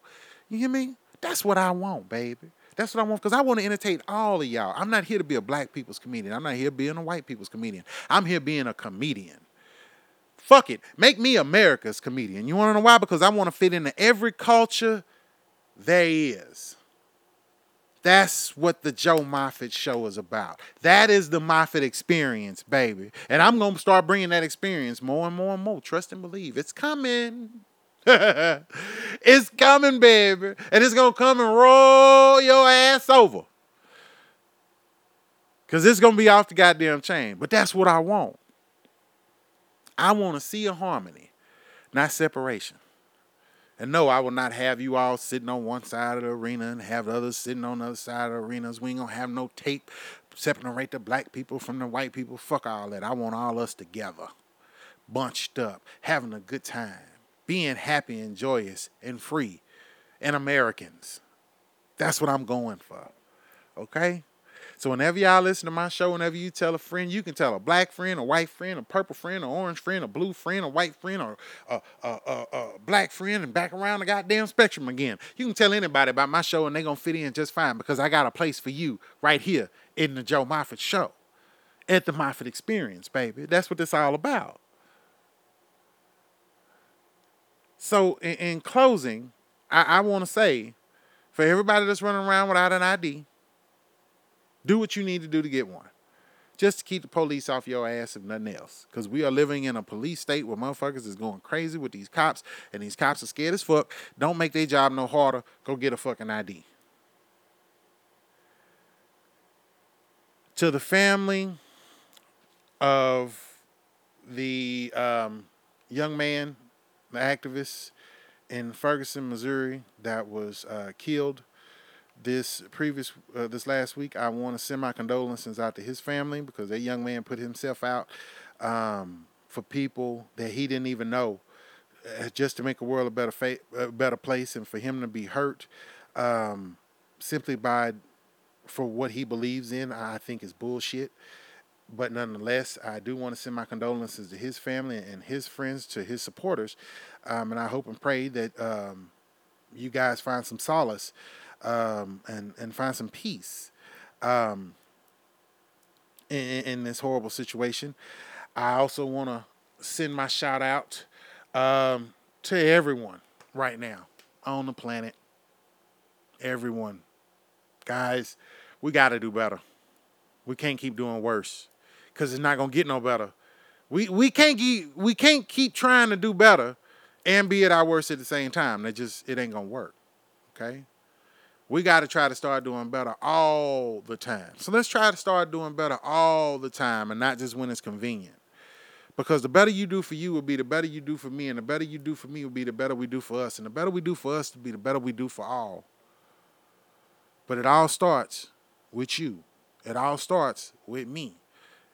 You hear me? That's what I want, baby. That's what I want because I want to entertain all of y'all. I'm not here to be a black people's comedian. I'm not here being a white people's comedian. I'm here being a comedian. Fuck it. Make me America's comedian. You want to know why? Because I want to fit into every culture there is. That's what the Joe Moffett show is about. That is the Moffett experience, baby. And I'm going to start bringing that experience more and more and more. Trust and believe. It's coming. <laughs> it's coming, baby. And it's going to come and roll your ass over. Because it's going to be off the goddamn chain. But that's what I want. I want to see a harmony, not separation. And no, I will not have you all sitting on one side of the arena and have the others sitting on the other side of the arenas. We ain't gonna have no tape separate the black people from the white people. Fuck all that. I want all us together, bunched up, having a good time, being happy and joyous and free, and Americans. That's what I'm going for. Okay? So whenever y'all listen to my show, whenever you tell a friend, you can tell a black friend, a white friend, a purple friend, an orange friend, a blue friend, a white friend, or a, a, a, a black friend, and back around the goddamn spectrum again. You can tell anybody about my show, and they're gonna fit in just fine because I got a place for you right here in the Joe Moffett Show, at the Moffett Experience, baby. That's what it's all about. So, in, in closing, I, I want to say, for everybody that's running around without an ID do what you need to do to get one. Just to keep the police off your ass if nothing else. Because we are living in a police state where motherfuckers is going crazy with these cops, and these cops are scared as fuck. Don't make their job no harder. Go get a fucking ID. To the family of the um, young man, the activist in Ferguson, Missouri, that was uh, killed this previous uh, this last week, I want to send my condolences out to his family because that young man put himself out um, for people that he didn't even know, uh, just to make the world a better fa- a better place, and for him to be hurt um, simply by for what he believes in, I think is bullshit. But nonetheless, I do want to send my condolences to his family and his friends, to his supporters, um, and I hope and pray that um, you guys find some solace um, and and find some peace um, in, in this horrible situation. I also want to send my shout out um, to everyone right now on the planet. Everyone, guys, we got to do better. We can't keep doing worse because it's not gonna get no better. We we can't keep we can't keep trying to do better and be at our worst at the same time. That just it ain't gonna work. Okay. We got to try to start doing better all the time. So let's try to start doing better all the time and not just when it's convenient. Because the better you do for you will be the better you do for me, and the better you do for me will be the better we do for us, and the better we do for us will be the better we do for all. But it all starts with you. It all starts with me.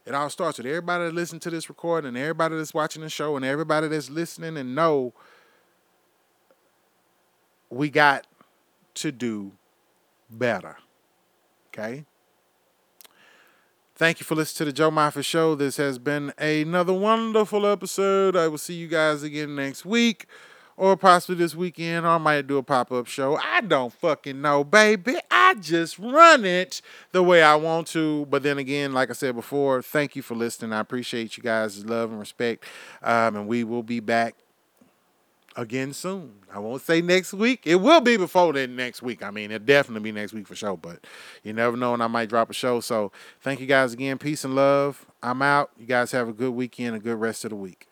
It all starts with everybody that listens to this recording, and everybody that's watching the show, and everybody that's listening and know we got to do better. Okay? Thank you for listening to the Joe Moffett Show. This has been another wonderful episode. I will see you guys again next week or possibly this weekend, or I might do a pop up show. I don't fucking know, baby. I just run it the way I want to. But then again, like I said before, thank you for listening. I appreciate you guys' love and respect. Um, and we will be back again soon. I won't say next week. It will be before then next week. I mean, it'll definitely be next week for sure, but you never know when I might drop a show. So thank you guys again. Peace and love. I'm out. You guys have a good weekend, a good rest of the week.